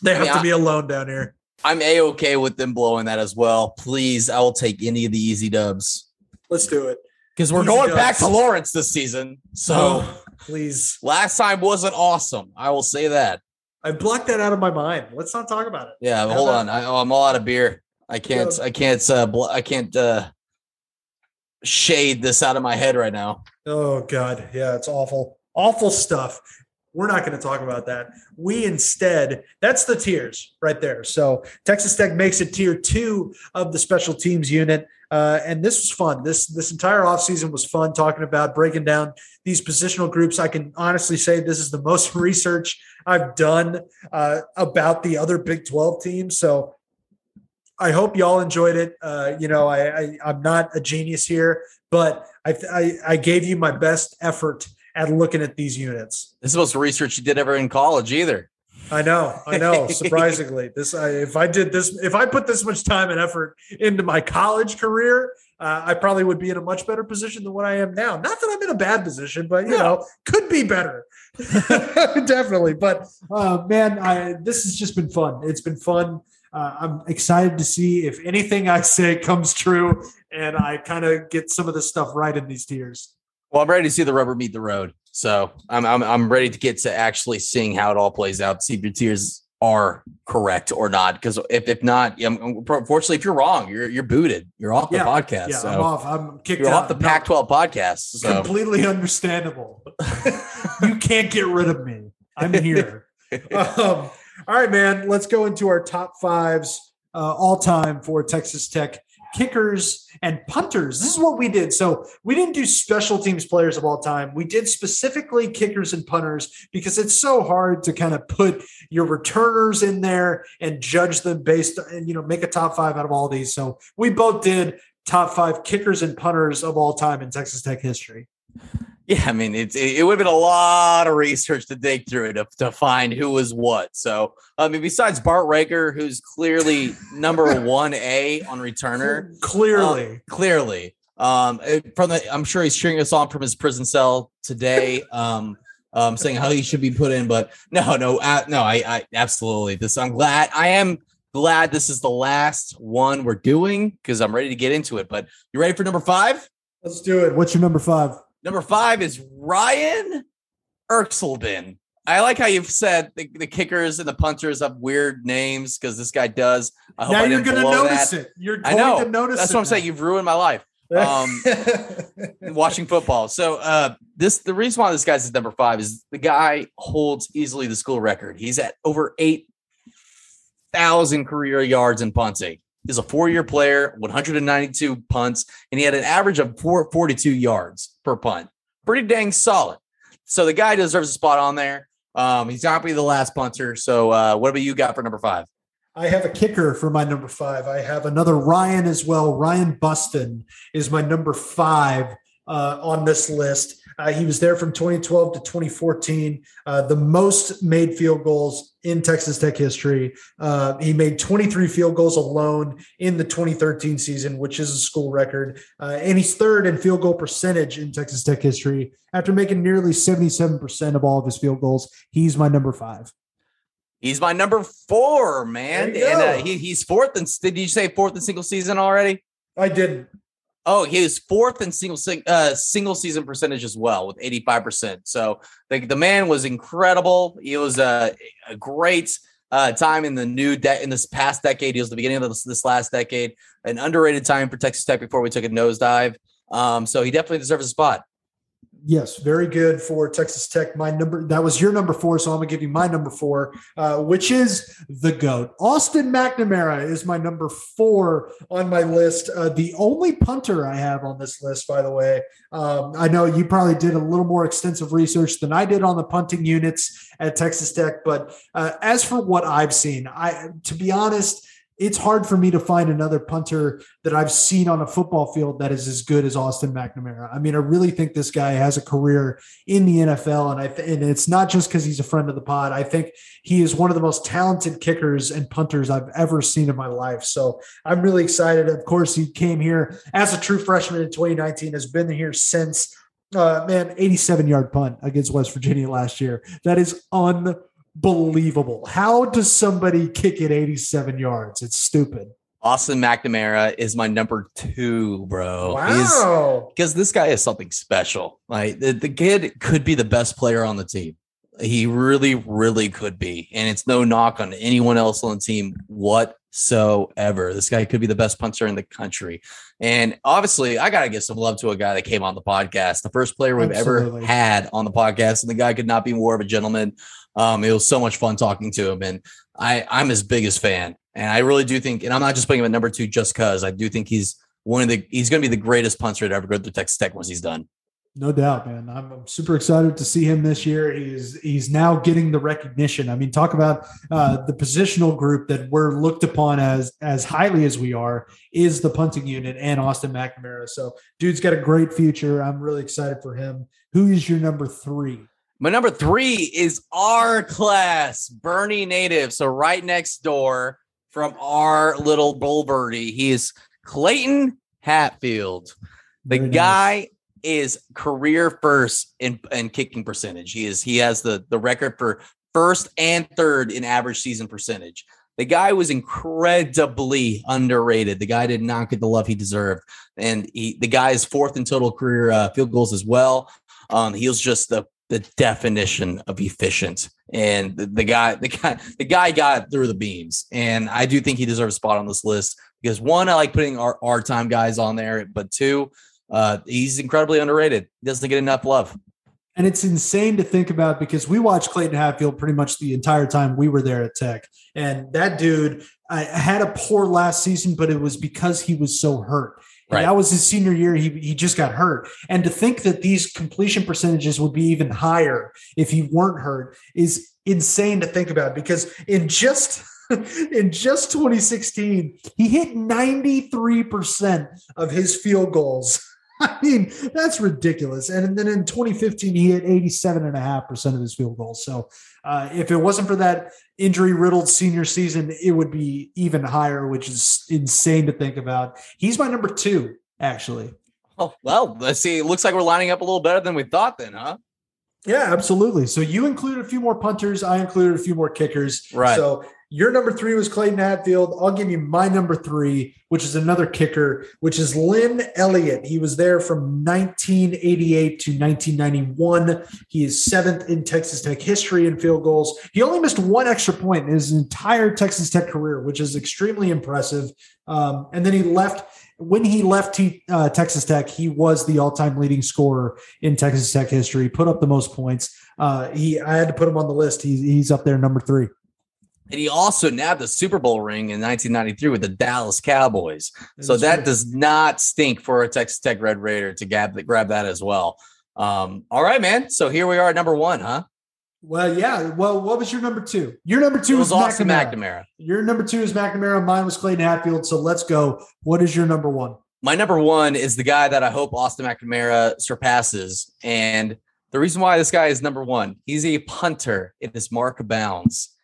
they have Yeah. to be alone down here I'm a okay with them blowing that as well. Please, I will take any of the easy dubs let's do it because we're going back to Lawrence this season. So oh, please last time wasn't awesome. I will say that. i blocked that out of my mind let's not talk about it Yeah, How hold about- on. I, oh, I'm all out of beer. I can't. Yeah. I can't. Uh, bl- I can't uh, shade this out of my head right now. Oh God, yeah, it's awful, awful stuff. We're not going to talk about that. We instead, that's the tiers right there. So Texas Tech makes it tier two of the special teams unit. Uh, and this was fun. This this entire offseason was fun talking about breaking down these positional groups. I can honestly say this is the most research I've done uh, about the other Big 12 teams. So I hope y'all enjoyed it. Uh, you know, I, I I'm not a genius here, but I, I I gave you my best effort at looking at these units. This is the most research you did ever in college, either. I know, I know. Surprisingly, this I, if I did this, if I put this much time and effort into my college career, uh, I probably would be in a much better position than what I am now. Not that I'm in a bad position, but you know, could be better. Definitely, but uh, man, I this has just been fun. It's been fun. Uh, I'm excited to see if anything I say comes true, and I kind of get some of this stuff right in these tiers. Well, I'm ready to see the rubber meet the road. So I'm I'm I'm ready to get to actually seeing how it all plays out. See if your tears are correct or not. Because if if not, unfortunately, if you're wrong, you're you're booted. You're off the Yeah, podcast. Yeah, so I'm off. I'm kicked you're out. off the No. Pac-12 podcast. So completely understandable. you can't get rid of me. I'm here. um, all right, man. Let's go into our top fives uh, all time for Texas Tech kickers and punters. This is what we did. So we didn't do special teams players of all time. We did specifically kickers and punters because it's so hard to kind of put your returners in there and judge them based and you know make a top five out of all these. So we both did top five kickers and punters of all time in Texas Tech history. Yeah, I mean, it's it, it would have been a lot of research to dig through to, to find who was what. So I mean, besides Bart Rager, who's clearly number one A on returner, Clearly. clearly um from the i'm sure he's cheering us on from his prison cell today um um saying how he should be put in but no no uh, no i i absolutely this i'm glad i am glad this is the last one we're doing because i'm ready to get into it but you ready for number five Let's do it. What's your number five? Number five is ryan Erxleben I like how you've said the, the kickers and the punters have weird names because this guy does. I hope now I you're going to notice that. it. You're I going know. to notice That's what I'm saying. You've ruined my life. Um, watching football. So uh this the reason why this guy's is number five is the guy holds easily the school record. He's at over eight thousand career yards in punting. He's a four-year player, 192 punts, and he had an average of 442 yards per punt. Pretty dang solid. So the guy deserves a spot on there. Um, he's not be the last punter. So uh, what about you got for number five? I have a kicker for my number five. I have another Ryan as well. Ryan Bustin is my number five uh, on this list. Uh, he was there from 2012 to 2014, uh, the most made field goals in Texas Tech history. Uh, he made 23 field goals alone in the 2013 season, which is a school record. Uh, and he's third in field goal percentage in Texas Tech history after making nearly 77% of all of his field goals. He's my number five. He's my number four, man. And uh, he, he's fourth. And did you say fourth in single season already? I didn't. Oh, he is fourth in single uh, single season percentage as well with 85%. So the, the man was incredible. He was uh, a great uh, time in the new de- in this past decade. He was the beginning of this, this last decade, an underrated time for Texas Tech before we took a nosedive. Um, so he definitely deserves a spot. Yes, very good for Texas Tech. My number that was your number four, so I'm gonna give you my number four, uh, which is the goat. Austin McNamara is my number four on my list. Uh, the only punter I have on this list, by the way. Um, I know you probably did a little more extensive research than I did on the punting units at Texas Tech, but uh, as for what I've seen, I to be honest, it's hard for me to find another punter that I've seen on a football field that is as good as Austin McNamara. I mean, I really think this guy has a career in the NFL, and I th- and it's not just because he's a friend of the pod. I think he is one of the most talented kickers and punters I've ever seen in my life. So I'm really excited. Of course, he came here as a true freshman in 2019, has been here since. Uh, man, 87 yard punt against West Virginia last year. That is unbelievable. How does somebody kick it 87 yards? It's stupid. Austin McNamara is my number two, bro. Wow. Because this guy is something special. Like the, the kid could be the best player on the team. He really, really could be. And it's no knock on anyone else on the team whatsoever. This guy could be the best punter in the country. And obviously, I got to give some love to a guy that came on the podcast, the first player we've Absolutely. ever had on the podcast. And the guy could not be more of a gentleman. Um, it was so much fun talking to him. And I, I'm his biggest fan. And I really do think, and I'm not just putting him at number two just because I do think he's one of the, he's going to be the greatest punter to ever go through Texas Tech once he's done. No doubt, man. I'm, I'm super excited to see him this year. He's he's now getting the recognition. I mean, talk about uh, the positional group that we're looked upon as as highly as we are is the punting unit and Austin McNamara. So, dude's got a great future. I'm really excited for him. Who is your number three? My number three is our class, Boerne native. So right next door from our little Bulverde, he is Clayton Hatfield. The Very nice. guy is career first in, in kicking percentage. He is he has the the record for first and third in average season percentage. The guy was incredibly underrated. The guy did not get the love he deserved, and he the guy is fourth in total career uh, field goals as well. Um, he was just the the definition of efficient, and the, the guy the guy the guy got through the beams, and I do think he deserves a spot on this list because one, I like putting our our time guys on there, but two, uh, he's incredibly underrated. He doesn't get enough love. And it's insane to think about because we watched Clayton Hatfield pretty much the entire time we were there at Tech. And that dude I had a poor last season, but it was because he was so hurt. Right. that was his senior year. He, he just got hurt. And to think that these completion percentages would be even higher if he weren't hurt is insane to think about because in just in just 2016, he hit 93% of his field goals. I mean, that's ridiculous. And then in 2015, he hit 87.5% of his field goals. So uh, if it wasn't for that injury riddled senior season, it would be even higher, which is insane to think about. He's my number two, actually. Oh well, let's see. It looks like we're lining up a little better than we thought, then, huh? Yeah, absolutely. So you included a few more punters. I included a few more kickers. Right. So your number three was Clayton Hatfield. I'll give you my number three, which is another kicker, which is Lin Elliott. He was there from 1988 to 1991. He is seventh in Texas Tech history in field goals. He only missed one extra point in his entire Texas Tech career, which is extremely impressive. Um, and then he left. When he left uh, Texas Tech, he was the all-time leading scorer in Texas Tech history. Put up the most points. Uh, he, I had to put him on the list. He's he's up there, number three. And he also nabbed the Super Bowl ring in 1993 with the Dallas Cowboys. So That's that does not stink for a Texas Tech Red Raider to grab, grab that as well. Um, all right, man. So here we are at number one, huh? Well, yeah. Well, what was your number two? Your number two It was was Austin McNamara. McNamara. Your number two is McNamara. Mine was Clayton Hatfield. So let's go. What is your number one? My number one is the guy that I hope Austin McNamara surpasses. And the reason why this guy is number one, he's a punter. It is Mark Bounds.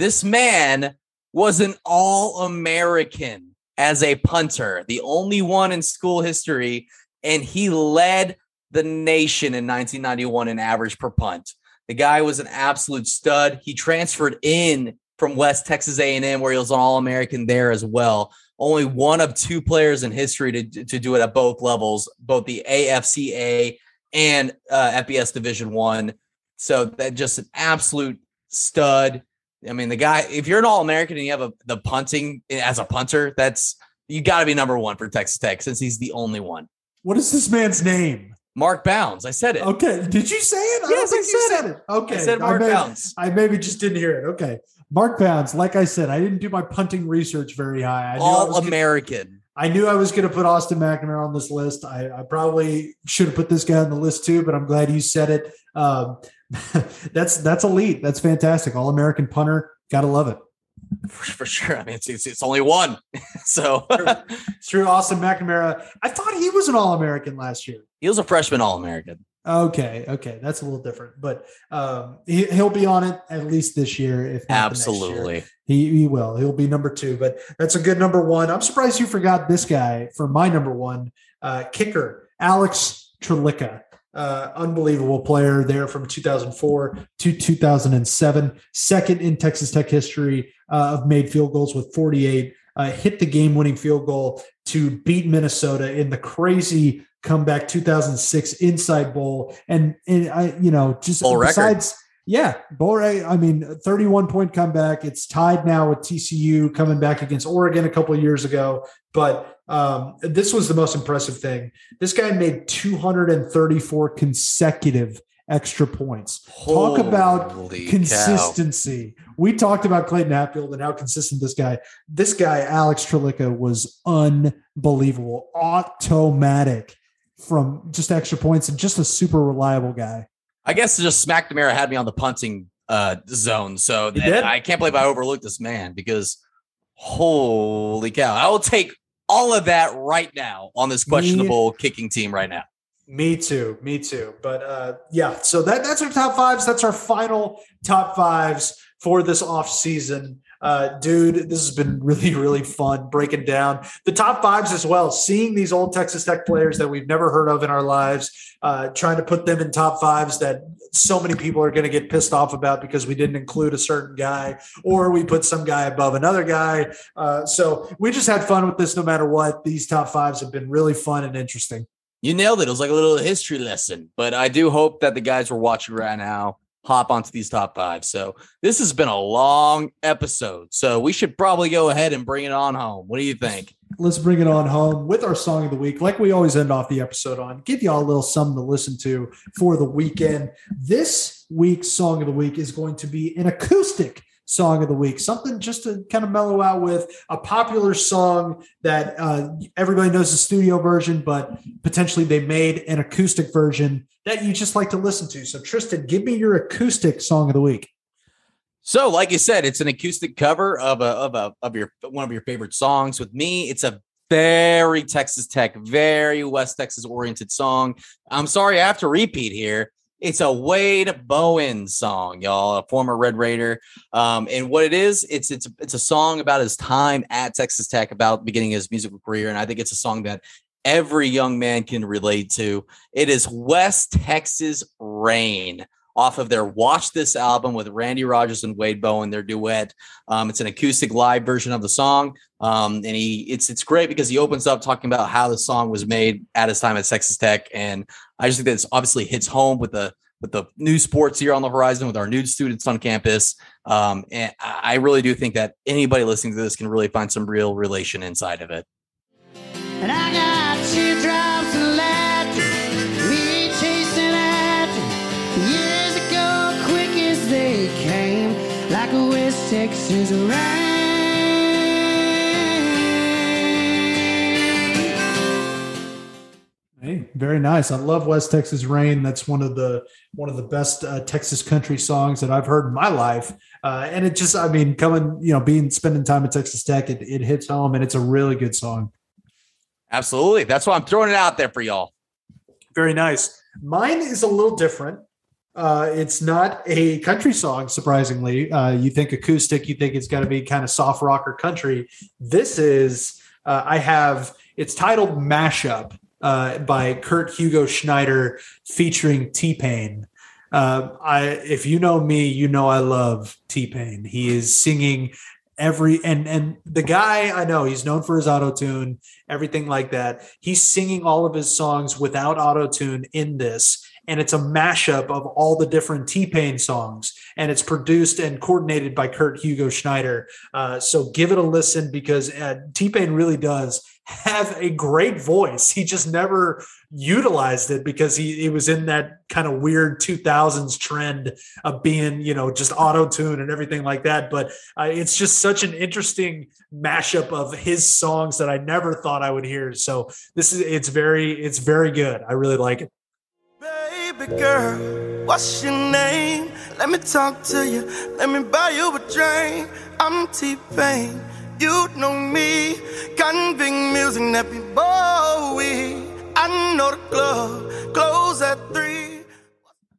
This man was an all American as a punter, the only one in school history. And he led the nation in 1991 in average per punt. The guy was an absolute stud. He transferred in from West Texas A&M, where he was an All-American there as well. Only one of two players in history to, to do it at both levels, both the AFCA and uh, FBS Division One. So that just an absolute stud. I mean, the guy. If you're an All-American and you have a, the punting eh, as a punter, that's you got to be number one for Texas Tech since he's the only one. What is this man's name? Mark Bounds. I said it. Okay. Did you say it? I don't Yes, I think you said said it. Okay. I said Mark may- Bounds. I maybe just didn't hear it. Okay. Mark Bounds. Like I said, I didn't do my punting research very high. I I All was gonna- American. I knew I was going to put Austin McNamara on this list. I, I probably should have put this guy on the list too, but I'm glad you said it. Um, that's that's elite. That's fantastic. All American punter. Gotta love it. For, for sure. I mean, it's, it's, it's only one. so It's true. Austin McNamara. I thought he was an All American last year. he was a freshman All American. Okay, okay, that's a little different, but um, he, he'll be on it at least this year. If next year. He he will. He'll be number two, but that's a good number one. I'm surprised you forgot this guy for my number one uh, kicker, Alex Trlica. Uh, unbelievable player there from 2004 to 2007. Second in Texas Tech history uh, of made field goals with 48. Uh, hit the game winning field goal to beat Minnesota in the crazy comeback 2006 Insight Bowl. And, and I, you know, just Bowl record. Yeah, bowl rate. I mean, 31 point comeback. It's tied now with TCU coming back against Oregon a couple of years ago. But um, this was the most impressive thing. This guy made 234 consecutive extra points. Talk about Holy cow. consistency. We talked about Clayton Hatfield and how consistent this guy, this guy, Alex Trlica, was unbelievable. Automatic from just extra points and just a super reliable guy. I guess just Smack Demira had me on the punting uh, zone. So that- I can't believe I overlooked this man because holy cow. I will take all of that right now on this questionable kicking team right now. Me too. Me too. But uh, yeah, so that that's our top fives. That's our final top fives for this off season. Uh, dude, this has been really, really fun breaking down the top fives as well. Seeing these old Texas Tech players that we've never heard of in our lives, uh, trying to put them in top fives that so many people are going to get pissed off about because we didn't include a certain guy or we put some guy above another guy. Uh, so we just had fun with this no matter what. These top fives have been really fun and interesting. You nailed it. It was like a little history lesson, but I do hope that the guys who are watching right now hop onto these top five. So this has been a long episode. So we should probably go ahead and bring it on home. What do you think? let's bring it on home with our song of the week, like we always end off the episode on. Give y'all a little something to listen to for the weekend. This week's song of the week is going to be an acoustic song of the week, something just to kind of mellow out with a popular song that uh, everybody knows the studio version, but potentially they made an acoustic version that you just like to listen to. So, Tristan, give me your acoustic song of the week. So, like you said, it's an acoustic cover of a of a of your one of your favorite songs. With me, it's a very Texas Tech, very West Texas oriented song. I'm sorry, I have to repeat here. It's a Wade Bowen song, y'all, a former Red Raider. Um, and what it is, it's it's it's a song about his time at Texas Tech, about beginning his musical career, and I think it's a song that every young man can relate to. It is West Texas Rain off of their Watch This album with Randy Rogers and Wade Bowen, their duet. Um, it's an acoustic live version of the song. Um, and he it's it's great because he opens up talking about how the song was made at his time at Texas Tech. And I just think that it's obviously hits home with the with the new sports here on the horizon with our new students on campus. Um, and I I really do think that anybody listening to this can really find some real relation inside of it. A West Texas rain. Hey, very nice. I love West Texas Rain. That's one of the one of the best uh, Texas country songs that I've heard in my life. Uh, and it just, I mean, coming, you know, being spending time at Texas Tech, it, it hits home, and it's a really good song. Absolutely. That's why I'm throwing it out there for y'all. Very nice. Mine is a little different. Uh, it's not a country song, surprisingly. Uh, you think acoustic, you think it's got to be kind of soft rock or country. This is, uh, I have, it's titled Mashup uh, by Kurt Hugo Schneider featuring T Pain. Uh, I, if you know me, you know I love T Pain. He is singing every and and the guy I know he's known for his auto tune, everything like that. He's singing all of his songs without auto tune in this, and it's a mashup of all the different T Pain songs, and it's produced and coordinated by Kurt Hugo Schneider. Uh, so give it a listen because uh, T Pain really does have a great voice. He just never utilized it because he, he was in that kind of weird 2000s trend of being, you know, just auto tune and everything like that. But uh, it's just such an interesting mashup of his songs that I never thought I would hear. So this is it's very it's very good. I really like it. Baby girl, what's your name? Let me talk to you. Let me buy you a drink. I'm T-Pain. You know me. Convict music, Nappy Boy. I know the club. Close at three.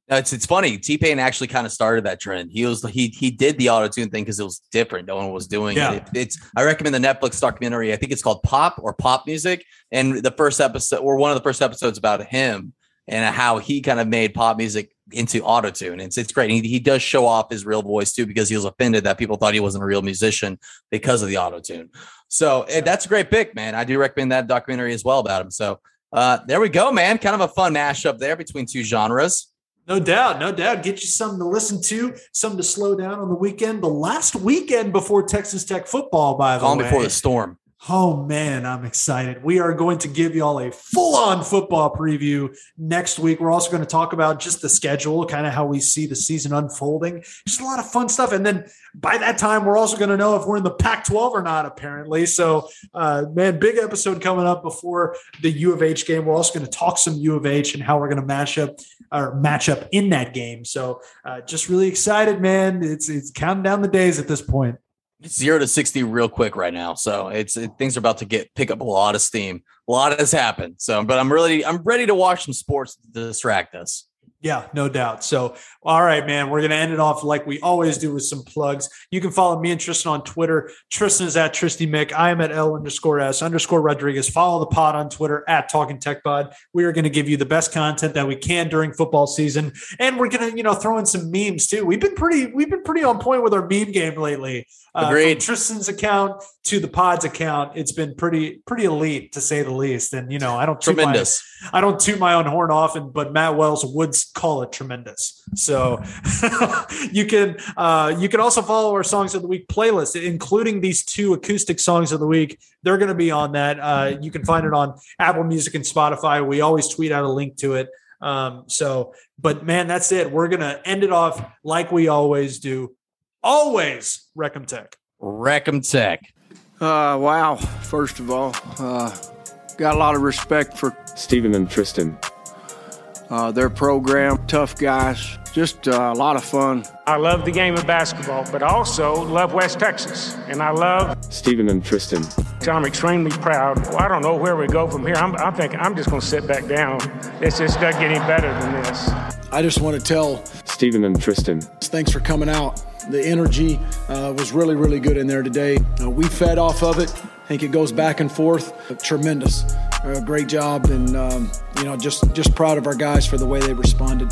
It's it's funny. T Pain actually kind of started that trend. He was he he did the auto tune thing because it was different. No one was doing Yeah. it. It's I recommend the Netflix documentary. I think it's called Pop or Pop Music. And the first episode or one of the first episodes about him and how he kind of made pop music into auto tune. It's it's great. He, he does show off his real voice too because he was offended that people thought he wasn't a real musician because of the auto tune. So eh, that's a great pick, man. I do recommend that documentary as well about him. So uh, there we go, man. Kind of a fun mashup there between two genres. No doubt, no doubt. Get you something to listen to, something to slow down on the weekend. The last weekend before Texas Tech football, by the Calm way. before the storm. Oh man, I'm excited. We are going to give y'all a full on football preview next week. We're also going to talk about just the schedule, kind of how we see the season unfolding. Just a lot of fun stuff. And then by that time, we're also going to know if we're in the Pac 12 or not, apparently. So, uh, man, big episode coming up before the U of H game. We're also going to talk some U of H and how we're going to match up or match up in that game. So, uh, just really excited, man. It's, it's counting down the days at this point. Zero to 60 real quick right now. So it's it, things are about to get pick up a lot of steam. A lot has happened. So, but I'm really I'm ready to watch some sports to distract us. Yeah, no doubt. So, all right, man, we're going to end it off like we always do with some plugs. You can follow me and Tristan on Twitter. Tristan is at Tristy Mick. I am at L underscore S underscore Rodriguez. Follow the pod on Twitter at Talking Tech Pod. We are going to give you the best content that we can during football season, and we're going to, you know, throw in some memes too. We've been pretty, we've been pretty on point with our meme game lately. Uh, Agreed. Tristan's account to the pod's account, it's been pretty, pretty elite to say the least. And you know, I don't toot my- Tremendous. I don't toot my own horn often, but Matt Wells would call it tremendous. So you can uh, you can also follow our songs of the week playlist, including these two acoustic songs of the week. They're going to be on that. Uh, you can find it on Apple Music and Spotify. We always tweet out a link to it. Um, so, but man, that's it. We're gonna end it off like we always do. Always Wreck 'Em Tech. Wreck 'Em Tech. Uh, wow. First of all, uh, got a lot of respect for Stephen and Tristan. Uh, their program. Tough guys. Just uh, a lot of fun. I love the game of basketball, but also love West Texas. And I love, Stephen and Tristan. I'm extremely proud. Well, I don't know where we go from here. I'm, I'm thinking I'm just going to sit back down. It's just not getting better than this. I just want to tell Stephen and Tristan. thanks for coming out. The energy uh, was really, really good in there today. Uh, we fed off of it. I think it goes back and forth. Tremendous. Uh, great job, and um, you know, just just proud of our guys for the way they responded.